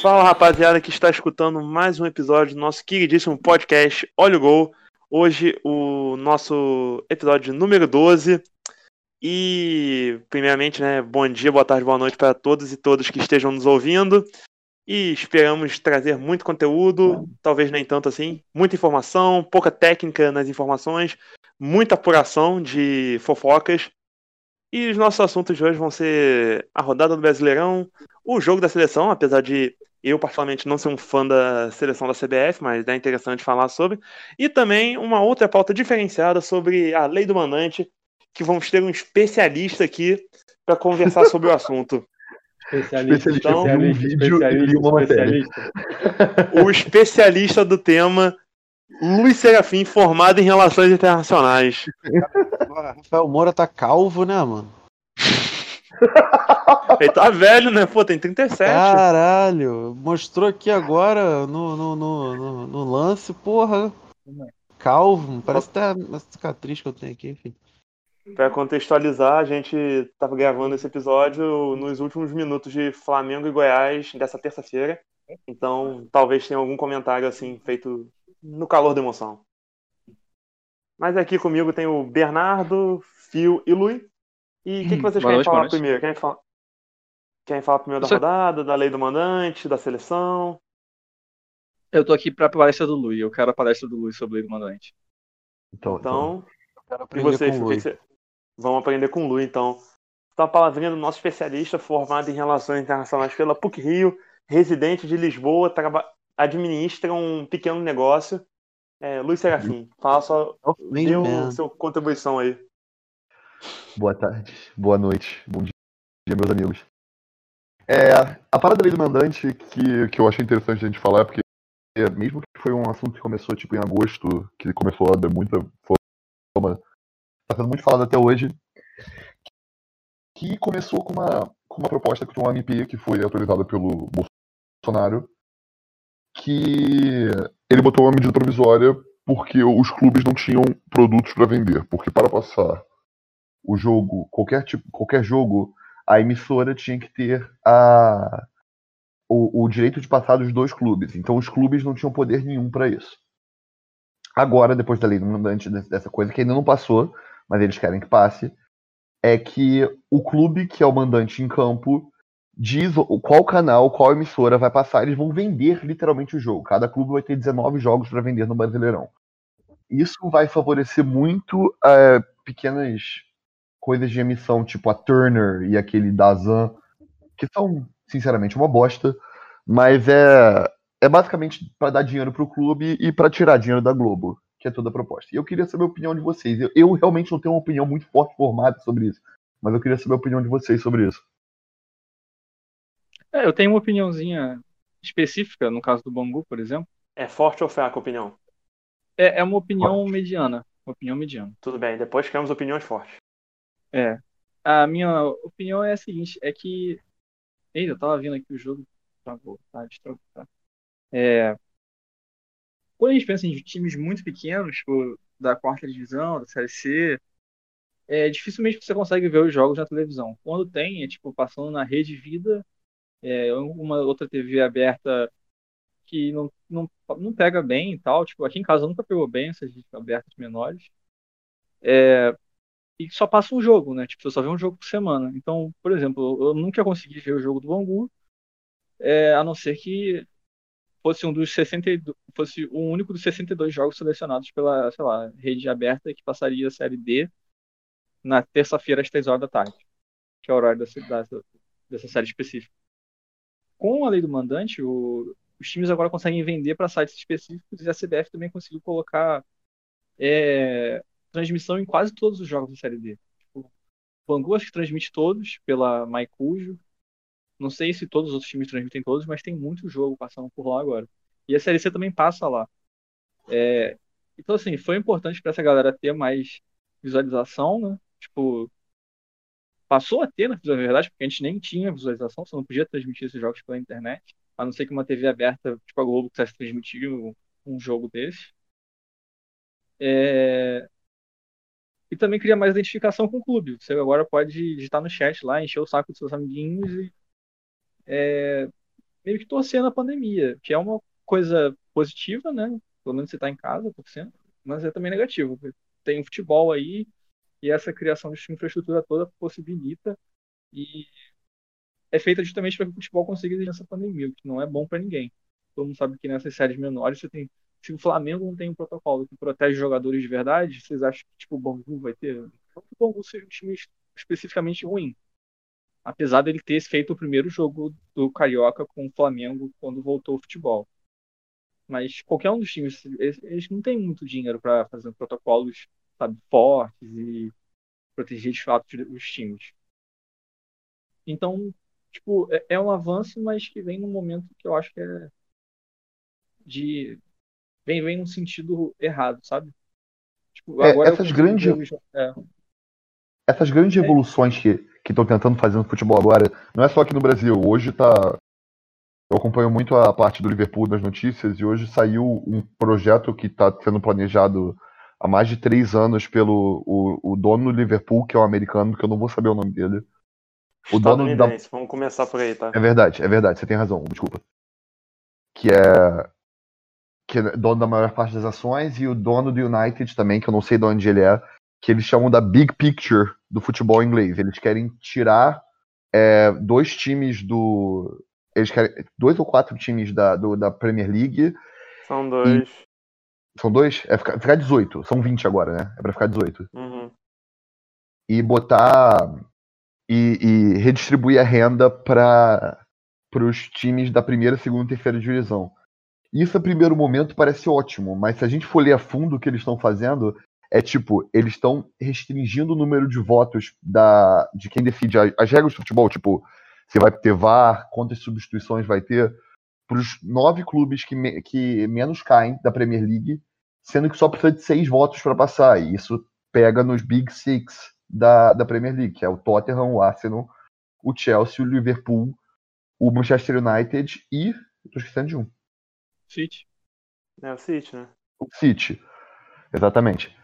Fala rapaziada que está escutando mais um episódio do nosso queridíssimo podcast Olha o Gol. Hoje o nosso episódio número 12. E primeiramente, né, bom dia, boa tarde, boa noite para todos e todas que estejam nos ouvindo. E esperamos trazer muito conteúdo, talvez nem tanto assim, muita informação, pouca técnica nas informações, muita apuração de fofocas. E os nossos assuntos de hoje vão ser a rodada do Brasileirão, o jogo da seleção, apesar de eu, particularmente, não ser um fã da seleção da CBF, mas é interessante falar sobre. E também uma outra pauta diferenciada sobre a lei do mandante, que vamos ter um especialista aqui para conversar sobre o assunto. Especialista, então, especialista, especialista, uma especialista. O especialista do tema, Luiz Serafim, formado em Relações Internacionais. Rafael Moura tá calvo, né, mano? Ele tá velho, né? Pô, tem 37. Caralho, mostrou aqui agora no, no, no, no, lance, porra. Calvo, parece até uma cicatriz que eu tenho aqui, enfim. Pra contextualizar, a gente tava gravando esse episódio nos últimos minutos de Flamengo e Goiás dessa terça-feira. Então, talvez tenha algum comentário assim feito no calor da emoção. Mas aqui comigo tem o Bernardo, Fio e Lui. E o que, que, vocês querem falar primeiro? Querem falar, querem falar primeiro da rodada, da lei do mandante, da seleção? Eu tô aqui pra palestra do Lui. Eu quero a palestra do Lui sobre a lei do mandante. Então, então, então e vocês, com que vão aprender com o Lui, então. Então, a palavrinha do nosso especialista formado em relações internacionais pela PUC Rio, residente de Lisboa, administra um pequeno negócio. É, Luiz Serafim, fala sua, oh, sua contribuição aí. Boa tarde, boa noite, bom dia, meus amigos. É, a parada da lei do mandante que, que eu achei interessante a gente falar é porque, mesmo que foi um assunto que começou tipo em agosto, que começou a dar muita forma, tá sendo muito falado até hoje, que começou com uma, com uma proposta que uma MP que foi autorizada pelo Bolsonaro, que ele botou uma medida provisória porque os clubes não tinham produtos para vender, porque para passar o jogo, qualquer tipo, qualquer jogo, a emissora tinha que ter a, o, o direito de passar dos dois clubes. Então os clubes não tinham poder nenhum para isso. Agora, depois da lei do mandante dessa coisa, que ainda não passou, mas eles querem que passe, é que o clube que é o mandante em campo diz qual canal, qual emissora vai passar, eles vão vender literalmente o jogo. Cada clube vai ter 19 jogos para vender no Brasileirão. Isso vai favorecer muito é, pequenas coisas de emissão tipo a Turner e aquele Dazan, que são, sinceramente, uma bosta, mas é, é basicamente para dar dinheiro pro clube e para tirar dinheiro da Globo, que é toda a proposta. E eu queria saber a opinião de vocês. Eu, eu realmente não tenho uma opinião muito forte formada sobre isso, mas eu queria saber a opinião de vocês sobre isso. É, eu tenho uma opiniãozinha específica, no caso do Bangu, por exemplo. É forte ou fraca a opinião? É, é uma opinião forte. mediana. Uma opinião mediana. Tudo bem, depois queremos opiniões fortes. É. A minha opinião é a seguinte, é que. Eita, eu tava vendo aqui o jogo. Travou, tá? Destravou, tá? É. Quando a gente pensa em times muito pequenos, tipo, da quarta divisão, da Série C, é, dificilmente você consegue ver os jogos na televisão. Quando tem, é tipo passando na Rede Vida, é, uma outra TV aberta que não, não, não pega bem e tal. Tipo, aqui em casa nunca pegou bem essas abertas menores. É, e só passa um jogo, né? Tipo, você só vê um jogo por semana. Então, por exemplo, eu nunca consegui ver o jogo do Bangu, é, a não ser que fosse um dos 62, fosse o único dos 62 jogos selecionados pela, sei lá, rede aberta que passaria a série D na terça-feira às 3 horas da tarde, que é o horário dessa, dessa, dessa série específica. Com a lei do mandante, o, os times agora conseguem vender para sites específicos e a CBF também conseguiu colocar é, transmissão em quase todos os jogos da Série D. Tipo, o Bangu acho que transmite todos pela Maicujo. Não sei se todos os outros times transmitem todos, mas tem muito jogo passando por lá agora. E a Série C também passa lá. É, então, assim, foi importante para essa galera ter mais visualização, né? Tipo, passou a ter, na verdade, porque a gente nem tinha visualização, você não podia transmitir esses jogos pela internet, a não ser que uma TV aberta, tipo a Globo, quisesse transmitir um, jogo desse. É... E também cria mais identificação com o clube. Você agora pode digitar no chat lá, encher o saco dos seus amiguinhos e é, meio que torcendo a pandemia, que é uma coisa positiva, né? Pelo menos você está em casa torcendo, mas é também negativo. Tem futebol aí e essa criação de infraestrutura toda possibilita e é feita justamente para que o futebol consiga existir nessa pandemia, o que não é bom para ninguém. Todo mundo sabe que nessas séries menores você tem se o Flamengo não tem um protocolo que protege jogadores de verdade, vocês acham que tipo, o Bangu vai ter? Não que o Bangu seja um time especificamente ruim. Apesar dele ter feito o primeiro jogo do Carioca com o Flamengo quando voltou o futebol. Mas qualquer um dos times, eles não têm muito dinheiro para fazer protocolos sabe, fortes e proteger de fato os times. Então, tipo, é, é um avanço, mas que vem num momento que eu acho que é de vem, vem num sentido errado, sabe? Tipo, é, essas grandes é. essas grandes evoluções que que estão tentando fazer no futebol agora, não é só aqui no Brasil. Hoje tá eu acompanho muito a parte do Liverpool nas notícias e hoje saiu um projeto que está sendo planejado há mais de três anos pelo o, o, dono do Liverpool, que é um americano, que eu não vou saber o nome dele. O dono da... Vamos começar por aí, tá? É verdade, é verdade, você tem razão, desculpa. Que é que é dono da maior parte das ações, e o dono do United também, que eu não sei de onde ele é, que eles chamam da Big Picture do futebol inglês. Eles querem tirar é, dois times do. Eles querem. Dois ou quatro times da, do, da Premier League. São dois. São dois? É ficar, ficar 18. São 20 agora, né? É pra ficar 18. Uhum. E botar. E, e redistribuir a renda para os times da primeira, segunda e terceira divisão. Isso, a primeiro momento, parece ótimo, mas se a gente for ler a fundo o que eles estão fazendo, é tipo, eles estão restringindo o número de votos da, de quem decide as regras do futebol, tipo, você vai ter VAR, quantas substituições vai ter, para os nove clubes que, me, que menos caem da Premier League, sendo que só precisa de seis votos para passar, e isso pega nos Big Six da, da Premier League, que é o Tottenham, o Arsenal, o Chelsea, o Liverpool, o Manchester United e. Estou esquecendo de um. City. É o City, né? O City. Exatamente.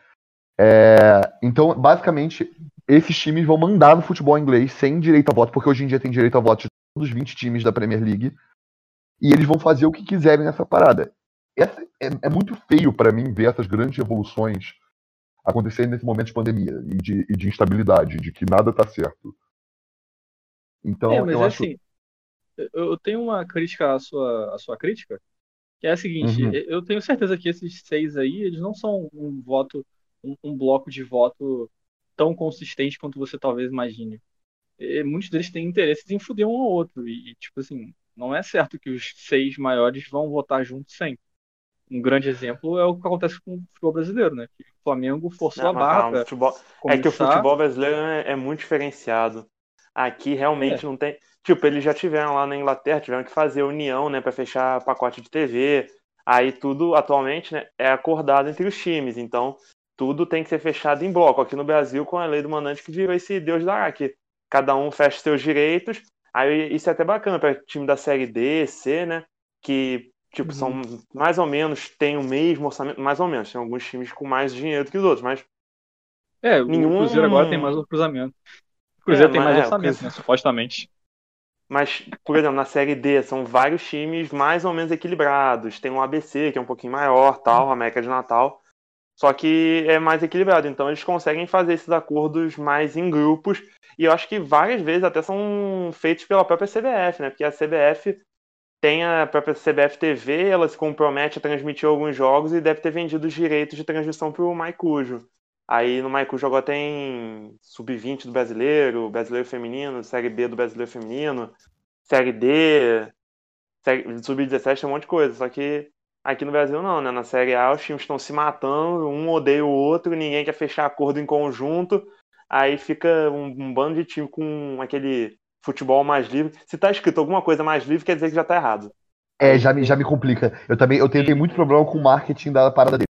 É, então, basicamente, esses times vão mandar no futebol inglês sem direito a voto, porque hoje em dia tem direito a voto de todos os 20 times da Premier League. E eles vão fazer o que quiserem nessa parada. Essa, é, é, muito feio para mim ver essas grandes revoluções acontecerem nesse momento de pandemia e de, e de instabilidade, de que nada tá certo. Então, é, mas eu é acho... assim, eu tenho uma crítica à sua, à sua crítica, que é a seguinte, uhum. eu tenho certeza que esses seis aí, eles não são um voto, um, um bloco de voto tão consistente quanto você talvez imagine. E muitos deles têm interesses em foder um ao outro. E, e, tipo assim, não é certo que os seis maiores vão votar juntos sempre. Um grande exemplo é o que acontece com o futebol brasileiro, né? Que o Flamengo forçou não, a barra. Não, futebol... É que o futebol brasileiro é, é muito diferenciado. Aqui realmente é. não tem. Tipo, eles já tiveram lá na Inglaterra, tiveram que fazer união, né, para fechar pacote de TV. Aí tudo atualmente, né, é acordado entre os times. Então, tudo tem que ser fechado em bloco. Aqui no Brasil, com a lei do mandante que virou esse Deus dará, que cada um fecha seus direitos. Aí isso é até bacana para time da série D, C, né, que tipo uhum. são mais ou menos tem o mesmo orçamento, mais ou menos. Tem alguns times com mais dinheiro que os outros, mas é, nenhum... o Cruzeiro agora tem mais um cruzamento. O Cruzeiro é, tem mais é, orçamento, né, supostamente. Mas, por exemplo, na Série D são vários times mais ou menos equilibrados. Tem um ABC, que é um pouquinho maior, tal, a América de Natal. Só que é mais equilibrado. Então eles conseguem fazer esses acordos mais em grupos. E eu acho que várias vezes até são feitos pela própria CBF, né? Porque a CBF tem a própria CBF TV, ela se compromete a transmitir alguns jogos e deve ter vendido os direitos de transmissão para o Maicujo. Aí no Maicujo agora tem Sub-20 do brasileiro, brasileiro feminino, Série B do brasileiro feminino, Série D, Sub-17 tem um monte de coisa. Só que aqui no Brasil não, né? Na Série A os times estão se matando, um odeia o outro, ninguém quer fechar acordo em conjunto. Aí fica um, um bando de time com aquele futebol mais livre. Se tá escrito alguma coisa mais livre, quer dizer que já tá errado. É, já me, já me complica. Eu também eu tenho, tenho muito problema com o marketing da parada dele.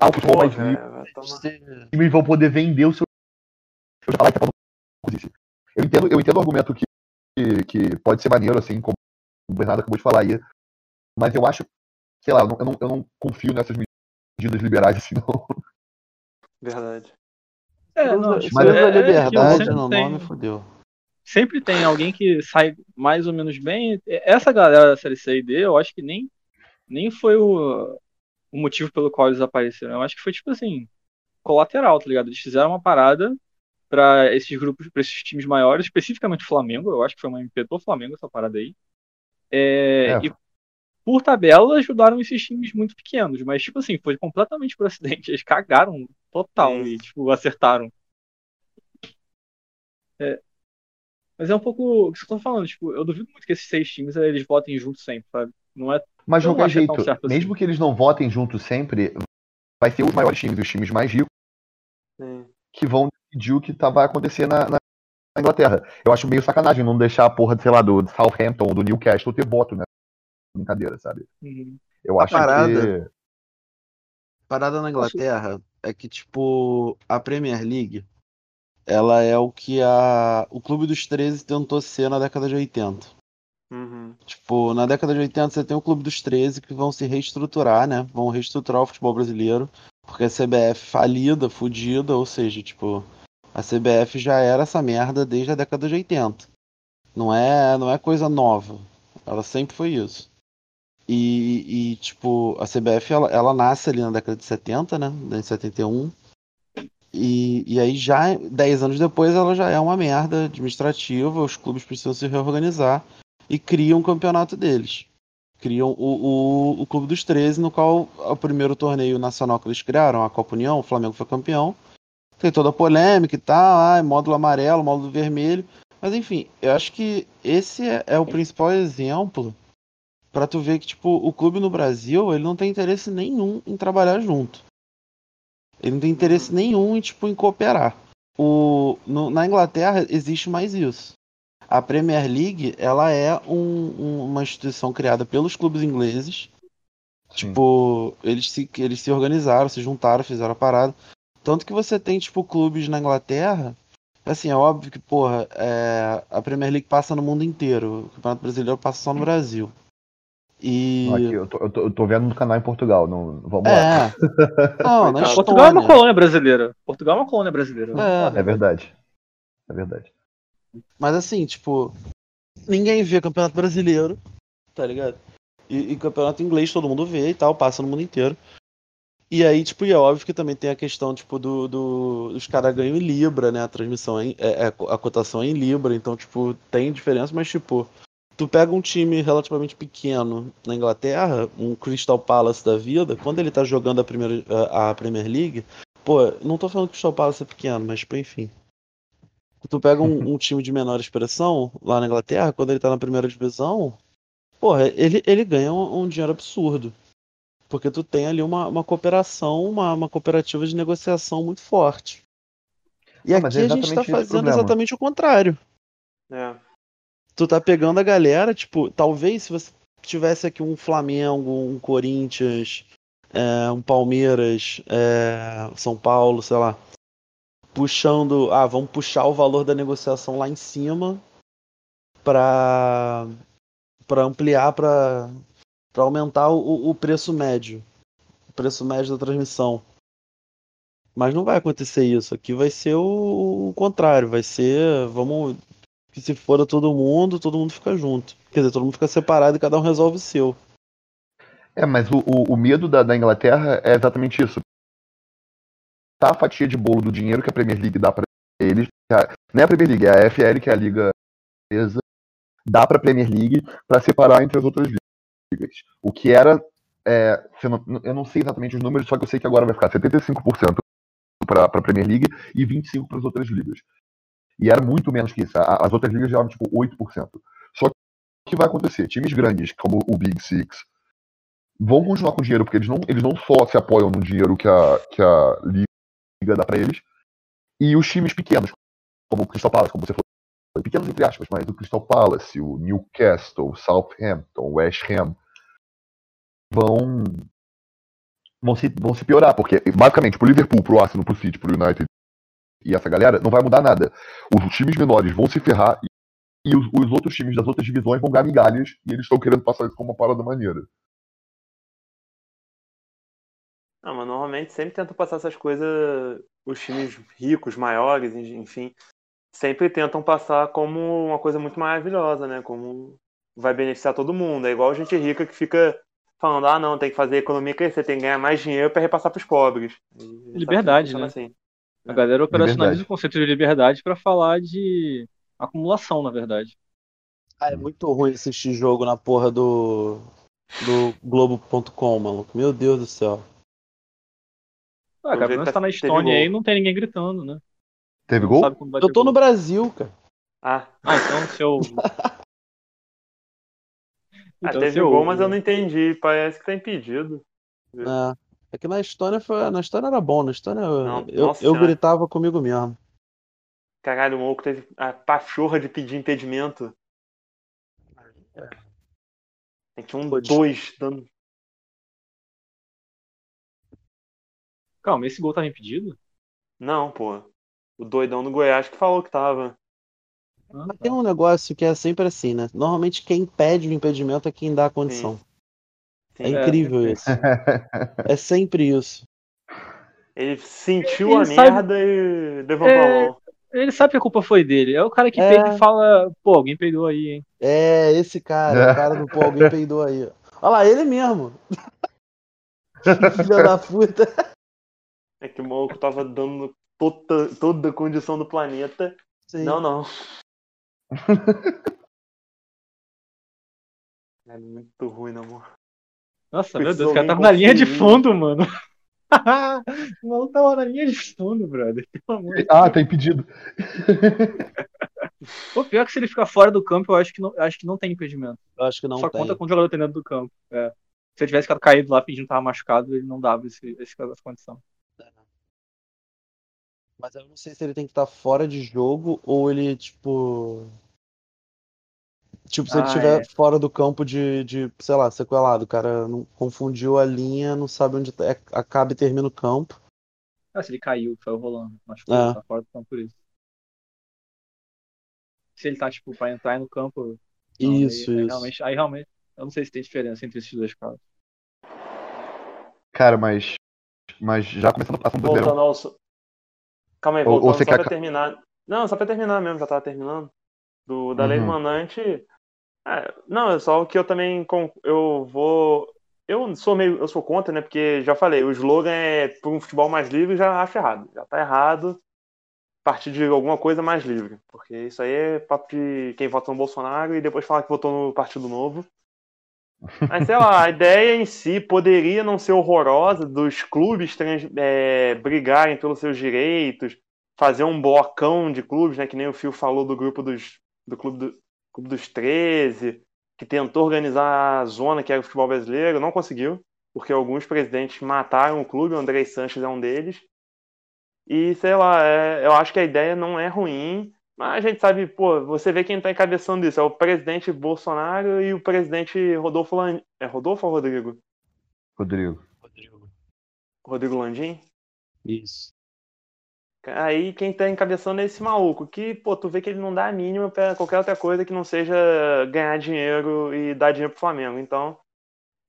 Ah, o futebol mais livre. Os times vão poder vender o seu. Eu entendo, eu entendo o argumento que, que, que pode ser maneiro, assim, como o Bernardo acabou de falar aí. Mas eu acho, sei lá, eu não, eu não confio nessas medidas liberais assim, não. Verdade. É, não, Cruza é- é aquilo, Liberdade no tem- nome, fodeu. Sempre tem alguém que sai mais ou menos bem. Essa galera da série C e D, eu acho que nem, nem foi o, o motivo pelo qual eles apareceram. Eu acho que foi tipo assim, colateral, tá ligado? Eles fizeram uma parada pra esses grupos, pra esses times maiores, especificamente o Flamengo. Eu acho que foi uma MP do Flamengo essa parada aí. É, É. E por tabela ajudaram esses times muito pequenos, mas tipo assim, foi completamente por acidente. Eles cagaram total Hum. e tipo, acertaram. É, mas é um pouco o que você tá falando, tipo, eu duvido muito que esses seis times eles votem juntos sempre, sabe? Não é. Mas de Eu não qualquer é jeito, certo assim. mesmo que eles não votem juntos sempre, vai ser os maiores times, os times mais ricos, Sim. que vão decidir o que tá, vai acontecer na, na Inglaterra. Eu acho meio sacanagem não deixar a porra, sei lá, do Southampton, do Newcastle ter voto nessa brincadeira, sabe? Uhum. Eu A acho parada- que. Parada na Inglaterra é que, tipo, a Premier League, ela é o que a, o Clube dos 13 tentou ser na década de 80. Uhum. Tipo, na década de 80 você tem o Clube dos 13 que vão se reestruturar, né? Vão reestruturar o futebol brasileiro, porque a CBF falida, fudida, ou seja, tipo, a CBF já era essa merda desde a década de 80. Não é, não é coisa nova. Ela sempre foi isso. E, e, tipo, a CBF ela, ela nasce ali na década de 70, né? Em 71. E, e aí já 10 anos depois ela já é uma merda administrativa, os clubes precisam se reorganizar e criam um campeonato deles. Criam o, o, o Clube dos 13, no qual o primeiro torneio nacional que eles criaram, a Copa União, o Flamengo foi campeão. Tem toda a polêmica e tal, ai, módulo amarelo, módulo vermelho. Mas enfim, eu acho que esse é, é o principal exemplo para tu ver que tipo o clube no Brasil ele não tem interesse nenhum em trabalhar junto. Ele não tem interesse nenhum em tipo em cooperar. O, no- na Inglaterra existe mais isso. A Premier League ela é um- um- uma instituição criada pelos clubes ingleses. Sim. Tipo, eles se, eles se organizaram, se juntaram, fizeram a parada. Tanto que você tem, tipo, clubes na Inglaterra. Assim, é óbvio que, porra, é, a Premier League passa no mundo inteiro. O Campeonato Brasileiro passa só no Brasil. E. Aqui, eu, tô, eu, tô, eu tô vendo no canal em Portugal. Não, vamos lá. É. Não, na. Portugal é uma colônia brasileira. Portugal é uma colônia brasileira. É, É verdade. É verdade. Mas assim, tipo, ninguém vê campeonato brasileiro, tá ligado? E, e campeonato inglês todo mundo vê e tal, passa no mundo inteiro. E aí, tipo, e é óbvio que também tem a questão, tipo, do, do- dos caras ganham em Libra, né? A transmissão é, é- é- a cotação é em Libra, então, tipo, tem diferença, mas, tipo, tu pega um time relativamente pequeno na Inglaterra, um Crystal Palace da vida, quando ele tá jogando a, primeira, a, a Premier League, pô, não tô falando que o Crystal Palace é pequeno, mas, tipo, enfim. Tu pega um, um time de menor expressão lá na Inglaterra, quando ele tá na primeira divisão, porra, ele, ele ganha um, um dinheiro absurdo. Porque tu tem ali uma, uma cooperação, uma, uma cooperativa de negociação muito forte. E Ah, aqui é a gente tá o fazendo problema. exatamente o contrário. É. Tu tá pegando a galera, tipo, talvez se você tivesse aqui um Flamengo, um Corinthians, é, um Palmeiras, é, São Paulo, sei lá, puxando, ah, vamos puxar o valor da negociação lá em cima pra, pra ampliar, pra, pra aumentar o, o preço médio, o preço médio da transmissão. Mas não vai acontecer isso. Aqui vai ser o, o contrário. Vai ser, vamos que se for todo mundo, todo mundo fica junto. Quer dizer, todo mundo fica separado e cada um resolve o seu. É, mas o, o, o medo da, da Inglaterra é exatamente isso. Tá a fatia de bolo do dinheiro que a Premier League dá pra eles. a- Não é a Premier League, é a FL, que é a liga inglesa, dá pra Premier League pra separar entre as outras ligas. O que era. é, eu, não, sei exatamente os números, só que eu sei que agora vai ficar 75% pra, pra Premier League e 25% para as outras ligas. E era muito menos que isso. As outras ligas eram tipo 8%. Só que o que vai acontecer? Times grandes, como o Big Six, vão continuar com dinheiro, porque eles não, eles não só se apoiam no dinheiro que a, que a liga dá pra eles, e os times pequenos, como o Crystal Palace, como você falou, pequenos entre aspas, mas o Crystal Palace, o Newcastle, o Southampton, o West Ham, vão vão se, vão se piorar, porque basicamente pro Liverpool, pro Arsenal, pro City, pro United e essa galera, não vai mudar nada. Os times menores vão se ferrar e, e os, os outros times das outras divisões vão ganhar migalhas e eles estão querendo passar isso como uma parada maneira. Não, mas normalmente sempre tentam passar essas coisas, os times ricos, maiores, enfim, sempre tentam passar como uma coisa muito maravilhosa, né? Como vai beneficiar todo mundo. É igual gente rica que fica falando, ah, não, tem que fazer a economia crescer, tem que ganhar mais dinheiro para repassar para os pobres. Liberdade, né? Assim. A galera operacionaliza o conceito de liberdade para falar de acumulação, na verdade. Ah, é muito ruim assistir jogo na porra do do Globo.com, maluco. Meu Deus do céu. Ah, cara, você tá na Estônia aí não tem ninguém gritando, né? Teve gol? Eu tô gol. no Brasil, cara. Ah, ah então seu. Ah, então, ah, teve gol, mas eu não entendi. Parece que tá impedido. É. É que na Estônia foi. Na Estônia era bom, na Estônia não, eu, eu gritava comigo mesmo. Caralho, o Moco teve a pachorra de pedir impedimento. É. É que um Pode. dois dando. Calma, esse gol tava impedido? Não, pô. O doidão do Goiás que falou que tava. Ah, Mas tá. tem um negócio que é sempre assim, né? Normalmente quem pede o impedimento é quem dá a condição. Sim. Sim. É incrível é, isso. é sempre isso. Ele sentiu ele a sabe... merda e levantou é... a mão. Ele sabe que a culpa foi dele. É o cara que é... e fala, pô, alguém peidou aí, hein? É, esse cara, o cara do pô, alguém peidou aí. Olha lá, ele mesmo. Filha da puta. É que o maluco tava dando toda, toda a condição do planeta. Sim. Não, não. é muito ruim, amor. Nossa, meu Deus, o cara tava na linha de fundo, mano. o maluco tava na linha de fundo, brother. ah, tá impedido. O pior é que se ele ficar fora do campo, eu acho que não, acho que não tem impedimento. Eu acho que não Só tem. conta com o jogador dentro do campo. É. Se ele tivesse ficado caído lá fingindo que tava machucado, ele não dava esse, esse, essa condição. Mas eu não sei se ele tem que estar fora de jogo ou ele, tipo. Tipo, se ah, ele estiver é. fora do campo de, de, sei lá, sequelado, o cara não confundiu a linha, não sabe onde é, acaba e termina o campo. Ah, se ele caiu, foi rolando. Machucou, é. tá fora do campo por isso. Se ele tá, tipo, pra entrar no campo. Não, isso, aí, isso. Aí realmente, aí realmente, eu não sei se tem diferença entre esses dois casos. Cara, mas. Mas já começando a passar um Voltando ao. Calma aí, voltando ou, ou só quer... pra terminar. Não, só pra terminar mesmo, já tava terminando. Do, da uhum. lei do é, não, é só que eu também eu vou. Eu sou meio. Eu sou contra, né? Porque já falei, o slogan é por um futebol mais livre, já acho errado. Já tá errado partir de alguma coisa mais livre. Porque isso aí é papo de quem vota no Bolsonaro e depois fala que votou no Partido Novo. Mas sei lá, a ideia em si poderia não ser horrorosa dos clubes trans, é, brigarem pelos seus direitos, fazer um blocão de clubes, né? Que nem o Fio falou do grupo dos, do clube do, Clube dos 13, que tentou organizar a zona que era o futebol brasileiro, não conseguiu, porque alguns presidentes mataram o clube, o André Sanches é um deles. E sei lá, é, eu acho que a ideia não é ruim, mas a gente sabe, pô, você vê quem está encabeçando isso, é o presidente Bolsonaro e o presidente Rodolfo Landim. É Rodolfo ou Rodrigo? Rodrigo. Rodrigo. Rodrigo Landim? Isso. Aí quem tá encabeçando é esse maluco, que, pô, tu vê que ele não dá a mínima pra qualquer outra coisa que não seja ganhar dinheiro e dar dinheiro pro Flamengo. Então,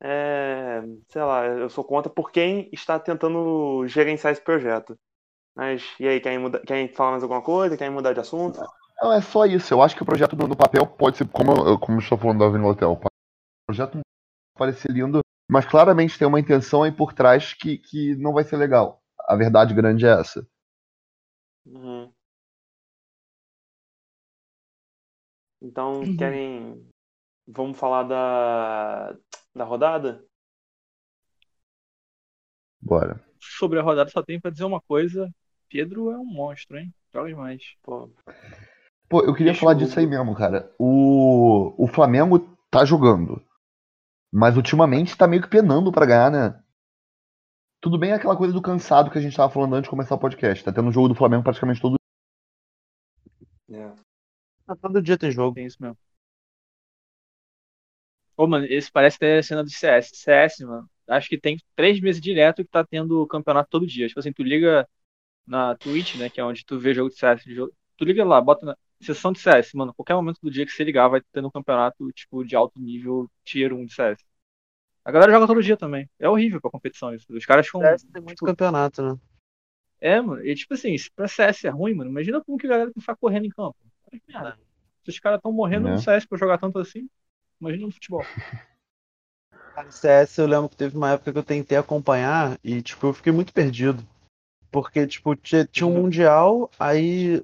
é, sei lá, eu sou contra por quem está tentando gerenciar esse projeto. Mas, e aí, querem, muda, falar mais alguma coisa? Querem mudar de assunto? Não, é só isso. Eu acho que o projeto no papel pode ser, como, como eu estou falando da Avenida Hotel, o projeto parece lindo, mas claramente tem uma intenção aí por trás que, que não vai ser legal. A verdade grande é essa. Uhum. Então, uhum. querem. Vamos falar da, da rodada? Bora. Sobre a rodada, só tenho pra dizer uma coisa: Pedro é um monstro, hein? Joga demais. Pô, Pô, eu queria falar disso aí mesmo, cara. O, o Flamengo tá jogando. Mas ultimamente tá meio que penando pra ganhar, né? Tudo bem aquela coisa do cansado que a gente tava falando antes de começar o podcast. Tá tendo jogo do Flamengo praticamente todo é. Ah, todo dia tem jogo. Tem isso mesmo. Ô, mano, esse parece ter a cena do CS. CS, mano, acho que tem três meses direto que tá tendo campeonato todo dia. Tipo assim, tu liga na Twitch, né, que é onde tu vê jogo de CS. Tu liga lá, bota na sessão de CS, mano, qualquer momento do dia que você ligar vai tendo um campeonato, tipo, de alto nível, tier 1 de CS. A galera joga todo dia também. É horrível pra competição isso. Os caras ficam. CS tem muito campeonato, né? É, mano. E tipo assim, se pra CS é ruim, mano, imagina como que a galera tem que ficar correndo em campo. Olha que merda. Se os caras estão morrendo Né? no CS pra jogar tanto assim, imagina no futebol. Cara, CS eu lembro que teve uma época que eu tentei acompanhar e, tipo, eu fiquei muito perdido. Porque, tipo, tinha, tinha um Uhum. Mundial, aí,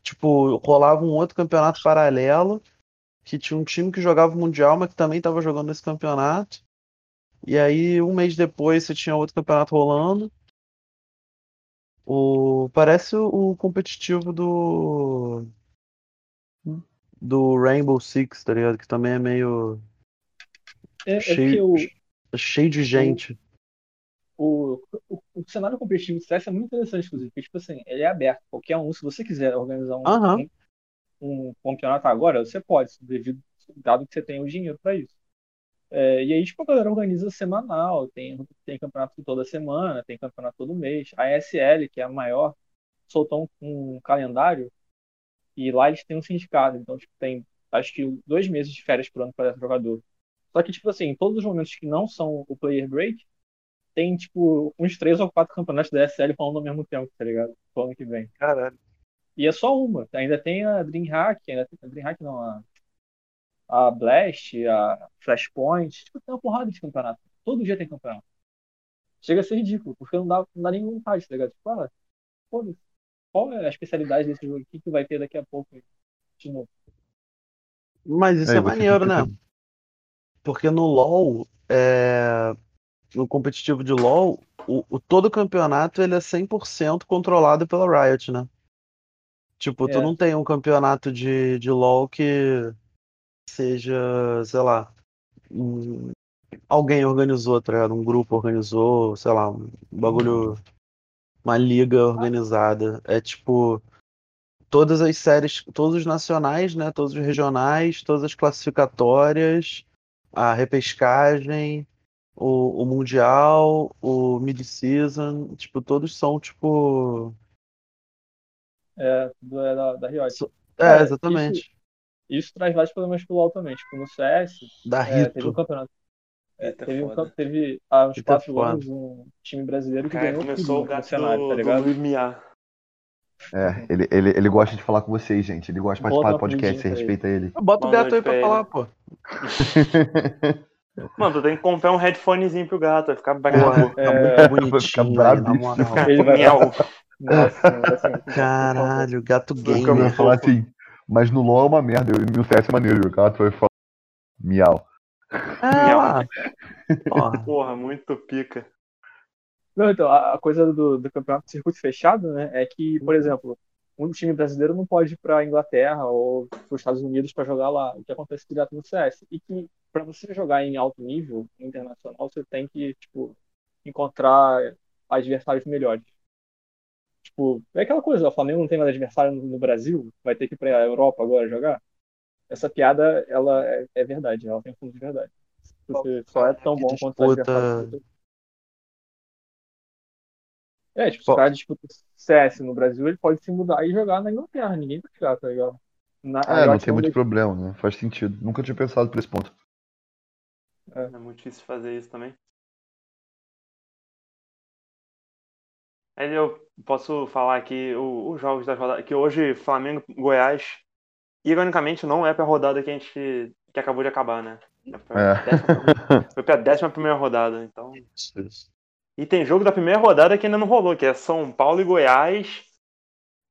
tipo, rolava um outro campeonato paralelo, que tinha um time que jogava o Mundial, mas que também tava jogando esse campeonato. E aí, um mês depois, você tinha outro campeonato rolando. O, parece o, o competitivo do. Do Rainbow Six, tá ligado? Que também é meio É, é Cheio- porque o, cheio de gente. o, o, o cenário competitivo de CS é muito interessante, inclusive, porque, tipo assim, ele é aberto. Qualquer um, se você quiser organizar um, Aham. Um, campeonato agora, você pode, devido, dado que você tem o dinheiro pra isso. É, e aí, tipo, a galera organiza semanal, tem, tem campeonato toda semana, tem campeonato todo mês. A ESL, que é a maior, soltou um, um calendário e lá eles têm um sindicato, então, tipo, tem acho que dois meses de férias por ano para jogador. Só que, tipo assim, em todos os momentos que não são o player break, tem, tipo, uns três ou quatro campeonatos da ESL falando ao mesmo tempo, tá ligado? Pro ano que vem. Caralho. E é só uma. Ainda tem a DreamHack, ainda tem a DreamHack não, a, a Blast, a Flashpoint. Tipo, tem uma porrada de campeonato. Todo dia tem campeonato. Chega a ser ridículo, porque não dá, não dá nem vontade, tá ligado? Tipo, ah, foda-se. Qual é a especialidade desse jogo aqui que vai ter daqui a pouco? De novo. Mas isso é você maneiro, né? Porque no LoL, é, no competitivo de LoL, o, o- todo campeonato ele é 100% controlado pela Riot, né? Tipo, tu É. não tem um campeonato de, de LoL que seja, sei lá, um- alguém organizou, tá ligado? Um grupo organizou, sei lá, um bagulho, uma liga organizada. É tipo, todas as séries, todos os nacionais, né? Todos os regionais, todas as classificatórias, a repescagem, o, o mundial, o mid-season, tipo, todos são tipo, É, do- é da, da Riot. So- é, Cara, exatamente, Isso traz vários problemas pro LoL também. Tipo, no CS, da é, teve um campeonato. é, Eita, teve, um, teve há uns Eita, é quatro foda. anos um time brasileiro que Cara, ganhou começou o gato cenário, do, tá do ligado? Luiz Miar. É, ele, ele, ele gosta de falar com vocês, gente. Ele gosta de participar do podcast, você respeita ele. Bota o gato aí pra pra falar, pô. Mano, tu tem que comprar um headphonezinho pro gato, vai ficar bravo. fica É, vai ficar bonitinho na brabíssimo. moral. Ele vai. Nossa, bom. Caralho, gato Fica Eu falar assim, mas no LoL é uma merda, eu- no CS é maneiro, o gato vai falar miau. Lá. Porra. Porra, muito pica. Não, então, a, a coisa do, do campeonato de circuito fechado, né, é que, por exemplo, um time brasileiro não pode ir para Inglaterra ou para os Estados Unidos para jogar lá, o que acontece direto no CS. E que para você jogar em alto nível internacional, você tem que, tipo, encontrar adversários melhores. Tipo, é aquela coisa, o Flamengo não tem mais adversário no, no Brasil, vai ter que ir para a Europa agora jogar. Essa piada, ela é, é verdade, ela tem fundo de verdade. Você só é tão Que bom quanto os disputa- adversários. É, tipo, se o cara disputa CS no Brasil, ele pode se mudar e jogar na Inglaterra. Ninguém vai jogar, tá ligado? Na, É, não tem muito deixa- problema, né? Faz sentido. Nunca tinha pensado por esse ponto. É muito difícil fazer isso também. Aí eu posso falar aqui o- os jogos da rodada. Que hoje Flamengo e Goiás, ironicamente, não é pra rodada que a gente. que acabou de acabar, né? É pra É. décima- foi pra décima primeira rodada. Então. E tem jogo da primeira rodada que ainda não rolou, que é São Paulo e Goiás.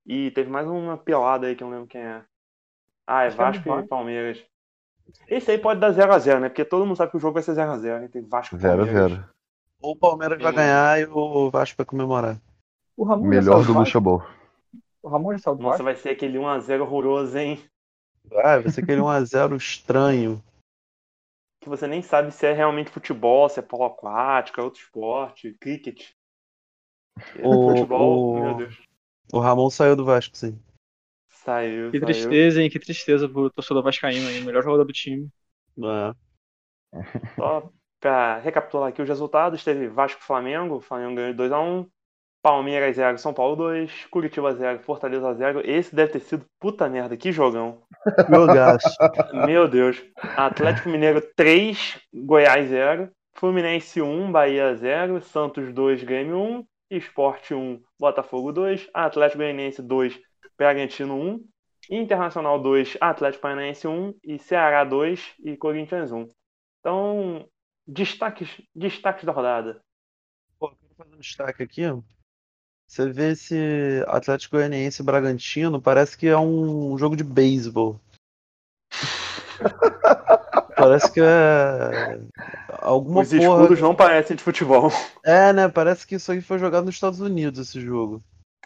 E teve mais uma pelada aí que eu não lembro quem é. Ah, é Acho é Vasco e. Palmeiras. Esse aí pode dar 0x0, né? Porque todo mundo sabe que o jogo vai ser 0x0, né? Tem Vasco e 0 a Palmeiras. 0 Ou o Palmeiras vai ganhar e o Vasco vai comemorar. O Ramon Melhor saiu do Vasco? Lucha Ball. O Ramon já saiu do Nossa, Vasco? vai ser aquele 1x0 horroroso, hein? Ah, vai ser aquele 1x0 estranho. Que você nem sabe se é realmente futebol, se é polo aquático, é outro esporte, cricket. O- futebol, o- meu Deus. O Ramon saiu do Vasco, sim. Saiu, Que saiu. tristeza, hein? Que tristeza pro torcedor vascaíno aí. Melhor jogador do time. É. Só pra recapitular aqui os resultados, teve Vasco e Flamengo, o Flamengo ganhou 2x1. Palmeiras 0, São Paulo 2, Curitiba 0, Fortaleza 0. Esse deve ter sido puta merda, que jogão. Jogaço. Meu Deus. Atlético Mineiro 3, Goiás 0, Fluminense 1, Bahia 0, Santos 2, Grêmio 1, Esporte 1, Botafogo 2, Atlético Goianiense 2, Bragantino 1, Internacional 2, Atlético Paranaense 1 e Ceará 2 e Corinthians 1. Então, destaques, destaques da rodada. Pô, quero fazer um destaque aqui. Você vê esse Atlético Goianiense Bragantino, parece que é um jogo de beisebol. parece que é alguma Os porra. escudos não parecem de futebol. É, né? Parece que isso aqui foi jogado nos Estados Unidos, esse jogo.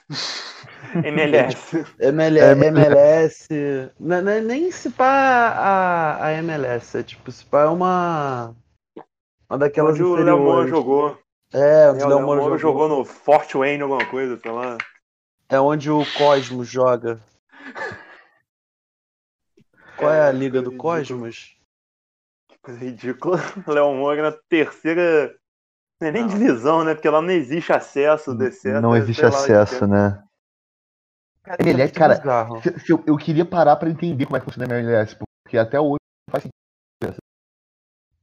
MLS. ML- MLS. Não- não é nem se pá a, a MLS, é tipo, se pá é uma. Uma daquelas Onde o inferiores. jogou. É, É, onde o o Léo Moura jogou. jogou no Fort Wayne, alguma coisa, sei lá. É onde o Cosmos joga. Qual é a liga do Ridículo. Cosmos? Coisa ridícula. Léo Moura na terceira. Não é nem Não. divisão, né? Porque lá não existe acesso, descer. Não existe que acesso, que é. né? Cara, Ele é, cara, eu, eu queria parar pra entender como é que funciona a MLS, porque até hoje não faz sentido.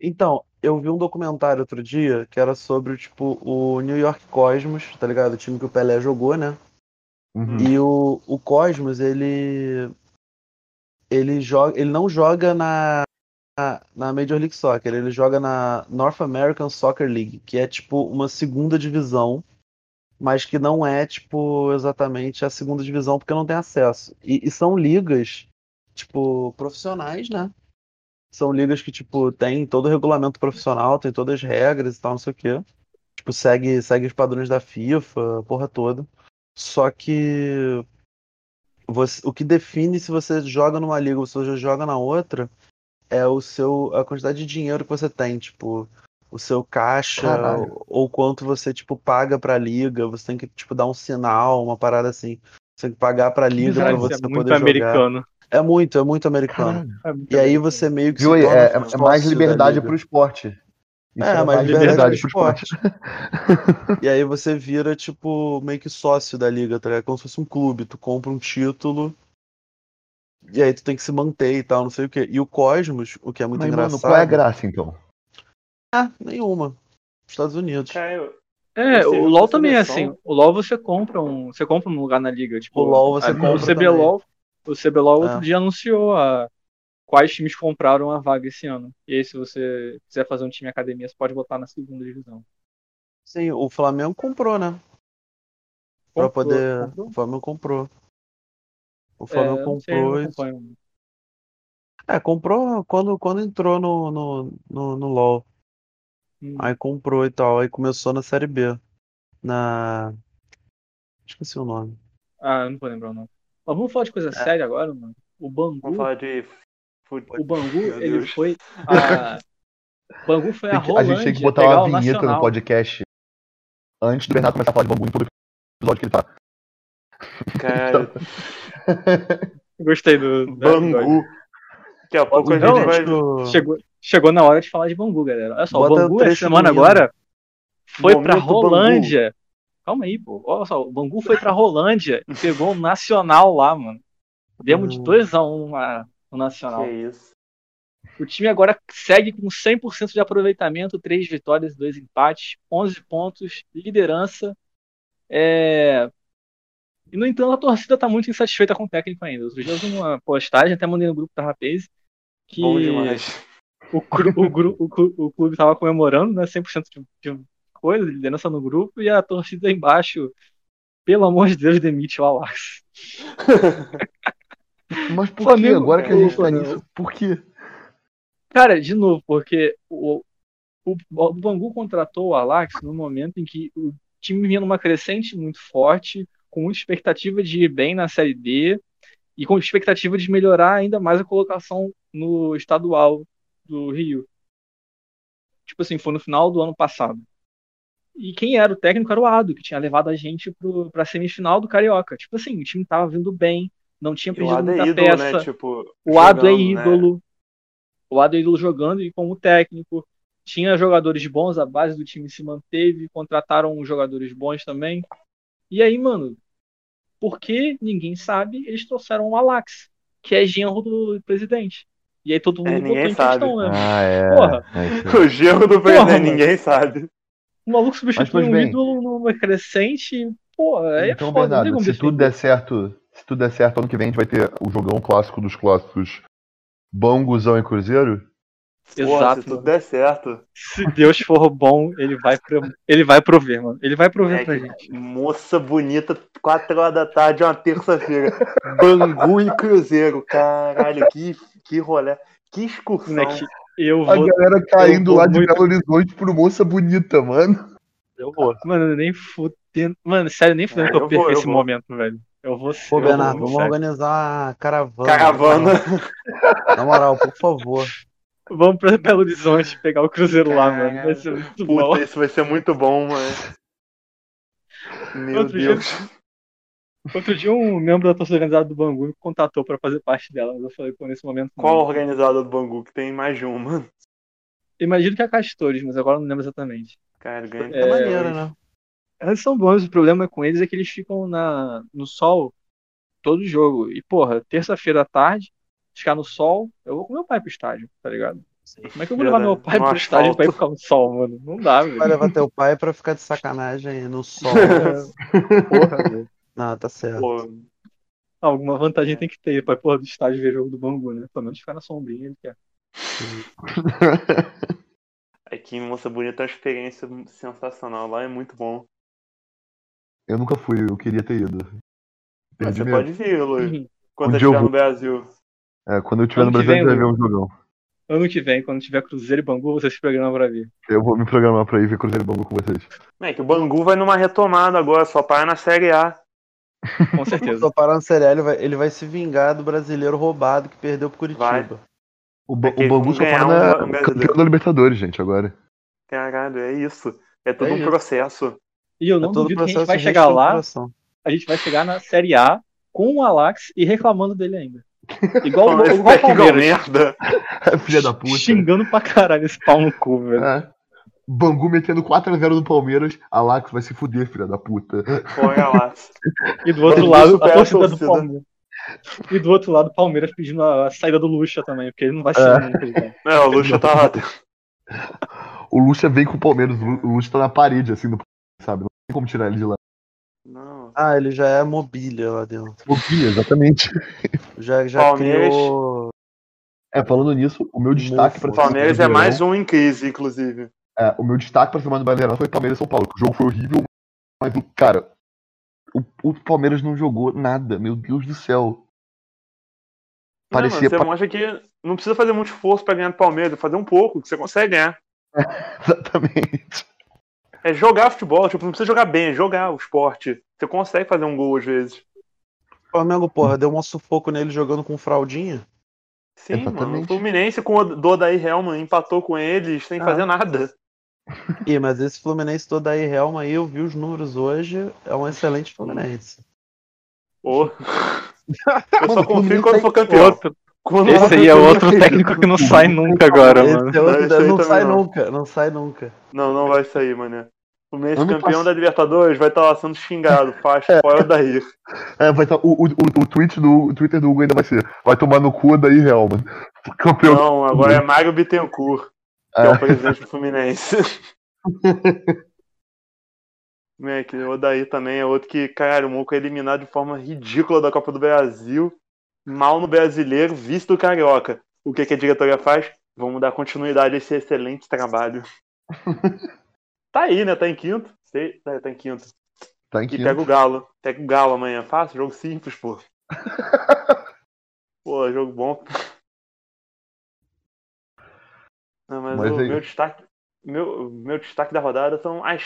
Então, eu vi um documentário outro dia que era sobre, tipo, o New York Cosmos, tá ligado? O time que o Pelé jogou, né? Uhum. E o, o Cosmos, ele. Ele, joga, ele não joga na, na, Major League Soccer, ele joga na North American Soccer League, que é tipo uma segunda divisão, mas que não é, tipo, exatamente a segunda divisão porque não tem acesso. E, e são ligas, tipo, profissionais, né? São ligas que, tipo, tem todo o regulamento profissional, tem todas as regras e tal, não sei o quê. Tipo, segue, segue os padrões da FIFA, a porra toda. Só que você- o que define se você joga numa liga ou se você joga na outra é o seu a quantidade de dinheiro que você tem, tipo, o seu caixa Caralho. ou, quanto você tipo paga pra liga, você tem que tipo dar um sinal, uma parada assim. Você tem que pagar pra liga pra Caralho, você isso é muito poder jogar. É muito, é muito americano. É muito E aí você meio que se Viu É, é- mais liberdade pro esporte. Isso É, é, mais liberdade liberdade pro esporte. E aí você vira, tipo, meio que sócio da liga, tá ligado? Como se fosse um clube. Tu compra um título. E aí tu tem que se manter e tal, não sei o quê. E o Cosmos, o que é muito Mas, engraçado. mano, qual é a graça, então? Ah, nenhuma. Estados Unidos. Eu- É, Você o LoL também é assim. O LoL você compra um, você compra um lugar na liga, tipo, O LoL você a- compra o CBLOL, o CBLOL É. outro dia anunciou a, quais times compraram a vaga esse ano. E aí se você quiser fazer um time academia, você pode botar na segunda divisão. Sim, o Flamengo comprou, né? Pra Comprou, poder. comprou? O Flamengo comprou. O É, Flamengo sei, comprou. não e-. É, comprou quando, quando entrou no, no, no, no LoL. Hum. Aí comprou e tal. Aí começou na Série B. Na. Esqueci o nome. Ah, eu não vou lembrar o nome. Mas vamos falar de coisa séria agora, mano. O Vamos Bangu, falar de. fut- o Bangu, Meu ele Deus. foi a o Bangu foi a que- a gente tem Rolândia que botar uma vinheta no podcast antes do Bernardo começar a falar de bambu em todo episódio que ele tá. Cara, Gostei do episódio. Bangu. Daqui a pouco a Não, gente vai. Tipo, Chegou, chegou na hora de falar de Bangu, galera. Olha só, Bota o Bangu essa semana agora foi pra Momento Bangu. Calma aí, pô. Olha só, o Bangu foi pra Rolândia e pegou o Nacional lá, mano. Demos de Hum. 2x1 no Nacional. Que isso. O time agora segue com 100% de aproveitamento, 3 vitórias e 2 empates, 11 pontos, liderança. É... E, no entanto, a torcida tá muito insatisfeita com o técnico ainda. Dia eu vi uma postagem, até mandei no grupo da Rapaz, que o, o, o, o clube tava comemorando, né? 100% de, de coisa, de liderança no grupo, e a torcida embaixo, pelo amor de Deus, demite o Alax. Mas por que? Agora que a gente tá nisso, por quê? Cara, de novo, porque o, o, o Bangu contratou o Alax no momento em que o time vinha numa crescente muito forte, com muita expectativa de ir bem na Série D e com expectativa de melhorar ainda mais a colocação no estadual do Rio. Tipo assim, foi no final do ano passado. E quem era o técnico era o Ado, que tinha levado a gente pro, pra semifinal do Carioca. Tipo assim, o time tava vindo bem, não tinha E o perdido Ado muita é ídolo, peça. né? Tipo, O Ado é jogando, né? ídolo. O Ado é ídolo jogando e como técnico. Tinha jogadores bons, a base do time se manteve, contrataram jogadores bons também. E aí, mano, porque ninguém sabe, eles trouxeram o Alax, que é genro do presidente. E aí todo É, mundo botou ninguém em sabe. questão, né? Ah, é. Porra. é. O gerro do presidente, ninguém sabe. O maluco substitui um bem. ídolo numa crescente. Pô, aí é então, foda, Bernardo, se tudo der certo, se tudo der certo, ano que vem a gente vai ter o jogão clássico dos clássicos Banguzão e Cruzeiro. Porra, Exato. se tudo der certo. Se Deus for bom, ele vai, pro... ele vai prover, mano. Ele vai prover É, pra gente. Moça bonita, 4 horas da tarde, uma terça-feira. Bangu e Cruzeiro. Caralho, que, que rolê. Que excursão. Moleque, eu A vou. galera caindo lá de muito- Belo Horizonte por moça bonita, mano. Eu vou. Mano, nem fudendo. Mano, sério, nem fudendo Ah, que eu, eu esse vou. momento, velho. Eu vou ser. Pô, Bernardo, vamos sério. organizar a caravana. Caravana. Na moral, por favor. Vamos pra Belo Horizonte pegar o Cruzeiro lá, mano. Vai ser muito bom. Puta, isso vai ser muito bom, mano. Meu Outro dia- Deus. Outro dia, um membro da torcida organizada do Bangu me contatou pra fazer parte dela, mas eu falei, pô, nesse momento. não. Qual organizada do Bangu? Que tem mais de uma. Imagino que é a Castores, mas agora eu não lembro exatamente. Cara, ganha. É, maneiro, né? Eles são bons, o problema com eles é que eles ficam na, no sol todo jogo. E, porra, terça-feira à tarde, ficar no sol, eu vou com meu pai pro estádio, tá ligado? Como é que eu vou levar meu pai pro estádio pra ir ficar no sol, mano? Não dá, velho. Vai levar teu pai pra ficar de sacanagem no sol. Porra, velho. Não, tá certo. Pô, Alguma vantagem tem que ter pra porra do estádio ver jogo do Bangu, né? Pelo menos ficar na sombrinha ele quer. aqui em Moça Bonita é uma experiência sensacional. Lá é muito bom. Eu nunca fui, eu queria ter ido. Mas Perdi você mesmo. pode vir, Luiz. Quando Um estiver no Brasil. É, quando eu estiver no Brasil, a gente vai ver um jogão. Ano que vem, quando tiver Cruzeiro e Bangu, você se programa pra vir. Eu vou me programar pra ir ver Cruzeiro e Bangu com vocês. É que o Bangu vai numa retomada agora, só para na Série A. Com certeza. Sério, ele vai, ele vai se vingar do brasileiro roubado que perdeu pro Curitiba. Vai. O, É o Bangu vão só um na brasileiro. campeão da Libertadores, gente, agora. Caralho, é isso. É todo É um isso. processo. E eu É não todo duvido que a gente vai chegar lá, a gente vai chegar na Série A com o Alax e reclamando dele ainda. Igual, igual o Palmeiras. merda. Filha da puta. Xingando pra caralho esse pau no cu, velho. É. Bangu metendo 4x0 no Palmeiras. Alax vai se fuder, filha da puta. Lá. E do outro lado, a torcida do. Palmeiras. E do outro lado, o Palmeiras pedindo a saída do Lucha também, porque ele não vai ser É. nunca. o Luxo tá lá. O Lucha vem com o Palmeiras. O Lu- o Lucha tá na parede, assim, do sabe? Não tem como tirar ele de lá. Não. Ah, ele já é mobília lá dentro. Pouquinho, exatamente. Já, já Palmeiras- criou. É, falando nisso, o meu destaque pra O Palmeiras é mais um em crise, inclusive. É, o meu destaque pra semana do Brasileirão foi Palmeiras e São Paulo. que O jogo foi horrível, mas, o- cara, o, o Palmeiras não jogou nada. Meu Deus do céu. Parecia. Não, você pa- mostra que não precisa fazer muito esforço pra ganhar do Palmeiras, fazer um pouco, que você consegue ganhar. Exatamente. É jogar futebol, tipo, não precisa jogar bem, é jogar o esporte. Você consegue fazer um gol às vezes. O Flamengo, porra, deu um sufoco nele jogando com fraldinha. Sim, mano. O Exatamente. Fluminense com o Dodaí Helman empatou com eles sem Ah. fazer nada. Ih, mas esse Fluminense todo aí, Helma, aí eu vi os números hoje, é um excelente Fluminense. Pô. Eu só confio quando tem for campeão. Outro, Quando esse aí é outro técnico que não sai nunca agora, Esse mano. é outro- Não, não sai não. nunca, não sai nunca. Não, não vai sair, mané. O Fluminense Ano campeão da Libertadores vai estar lá sendo xingado. Faixa fora daí. É, vai tá, o, o, o, o, tweet do, o Twitter do Hugo ainda vai ser. Vai tomar no cu daí, Real, mano. Campeão. Não, agora é Mário Bittencourt, é É. o presidente do Fluminense. Moleque, o Odaí também é outro que, caralho, o Moco é eliminado de forma ridícula da Copa do Brasil. Mal no brasileiro, vice do Carioca. O que, que a diretoria faz? Vamos dar continuidade a esse excelente trabalho. tá aí, né? Tá em quinto. Tá, tá em quinto. Tá em E quinto. pega o Galo. Pega o Galo amanhã. Fácil, jogo simples, pô. pô, jogo bom. Não, mas, Mas o aí- meu destaque. Meu, meu destaque da rodada são as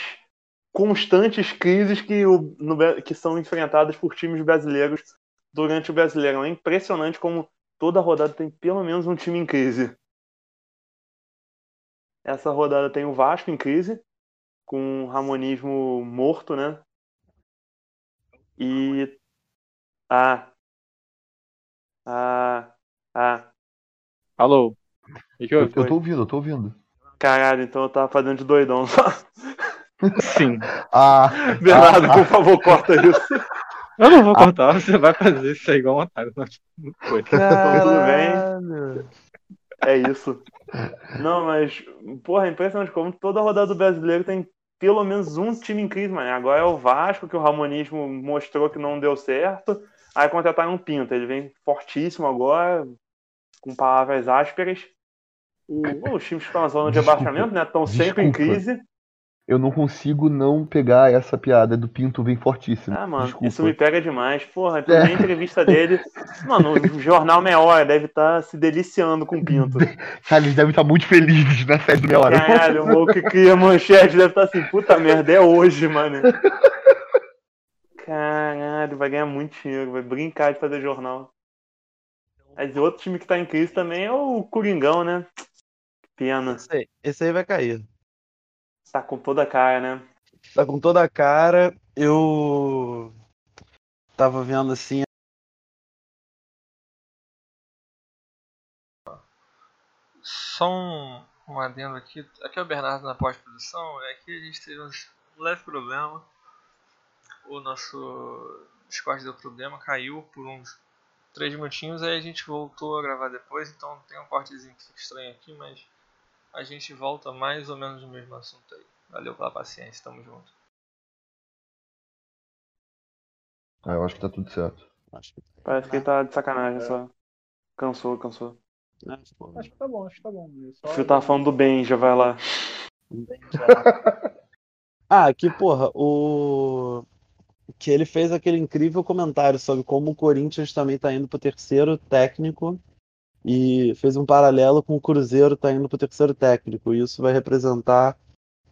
constantes crises que, o, no que são enfrentadas por times brasileiros durante o Brasileirão. É impressionante como toda rodada tem pelo menos um time em crise. Essa rodada tem o Vasco em crise, com o Ramonismo morto, né? E. Ah. Ah. Ah. Alô? Que Eu, eu tô ouvindo, eu tô ouvindo. Caralho, então eu tava fazendo de doidão só. Sim. Ah, Bernardo, ah, por favor, corta isso. Eu não vou cortar, você vai fazer isso aí igual um otário. Não, não foi. tudo bem. É isso. Não, mas, porra, é impressionante como toda rodada do brasileiro tem pelo menos um time em crise, mano. Agora é o Vasco, que o Ramonismo mostrou que não deu certo. Aí contrataram um Pinto. Ele vem fortíssimo agora, com palavras ásperas. O- os times que estão na zona de Desculpa. abaixamento, né? Estão sempre em crise. eu não consigo não pegar essa piada do Pinto vem fortíssimo. Ah, mano, Desculpa. isso me pega demais. Porra, a primeira entrevista dele. Mano, o jornal Meia Hora deve estar se deliciando com o Pinto. Cara, eles devem estar muito felizes na série do Meia Hora. Caralho, o maluco que cria manchete deve estar assim, puta merda, é hoje, mano. Caralho, vai ganhar muito dinheiro, vai brincar de fazer jornal. Mas outro time que tá em crise também é o Coringão, né? Pena. Esse aí, esse aí vai cair. Tá com toda a cara, né? Tá com toda a cara. Eu tava vendo assim. Só um, um adendo aqui. Aqui é o Bernardo na pós-produção. É que a gente teve um leve problema. O nosso Discord deu problema, caiu por uns 3 minutinhos. Aí a gente voltou a gravar depois. Então tem um cortezinho que fica estranho aqui, mas a gente volta mais ou menos no mesmo assunto aí. Valeu pela paciência, tamo junto. Ah, eu acho que tá tudo certo. Que Parece que ele tá de sacanagem só. Cansou, cansou. pô, Acho que tá bom, acho que tá bom. Só... O Fio tava falando do bem, já vai lá. Ah, que porra, o. Que ele fez aquele incrível comentário sobre como o Corinthians também tá indo pro terceiro técnico e fez um paralelo com o Cruzeiro tá indo pro terceiro técnico. E isso vai representar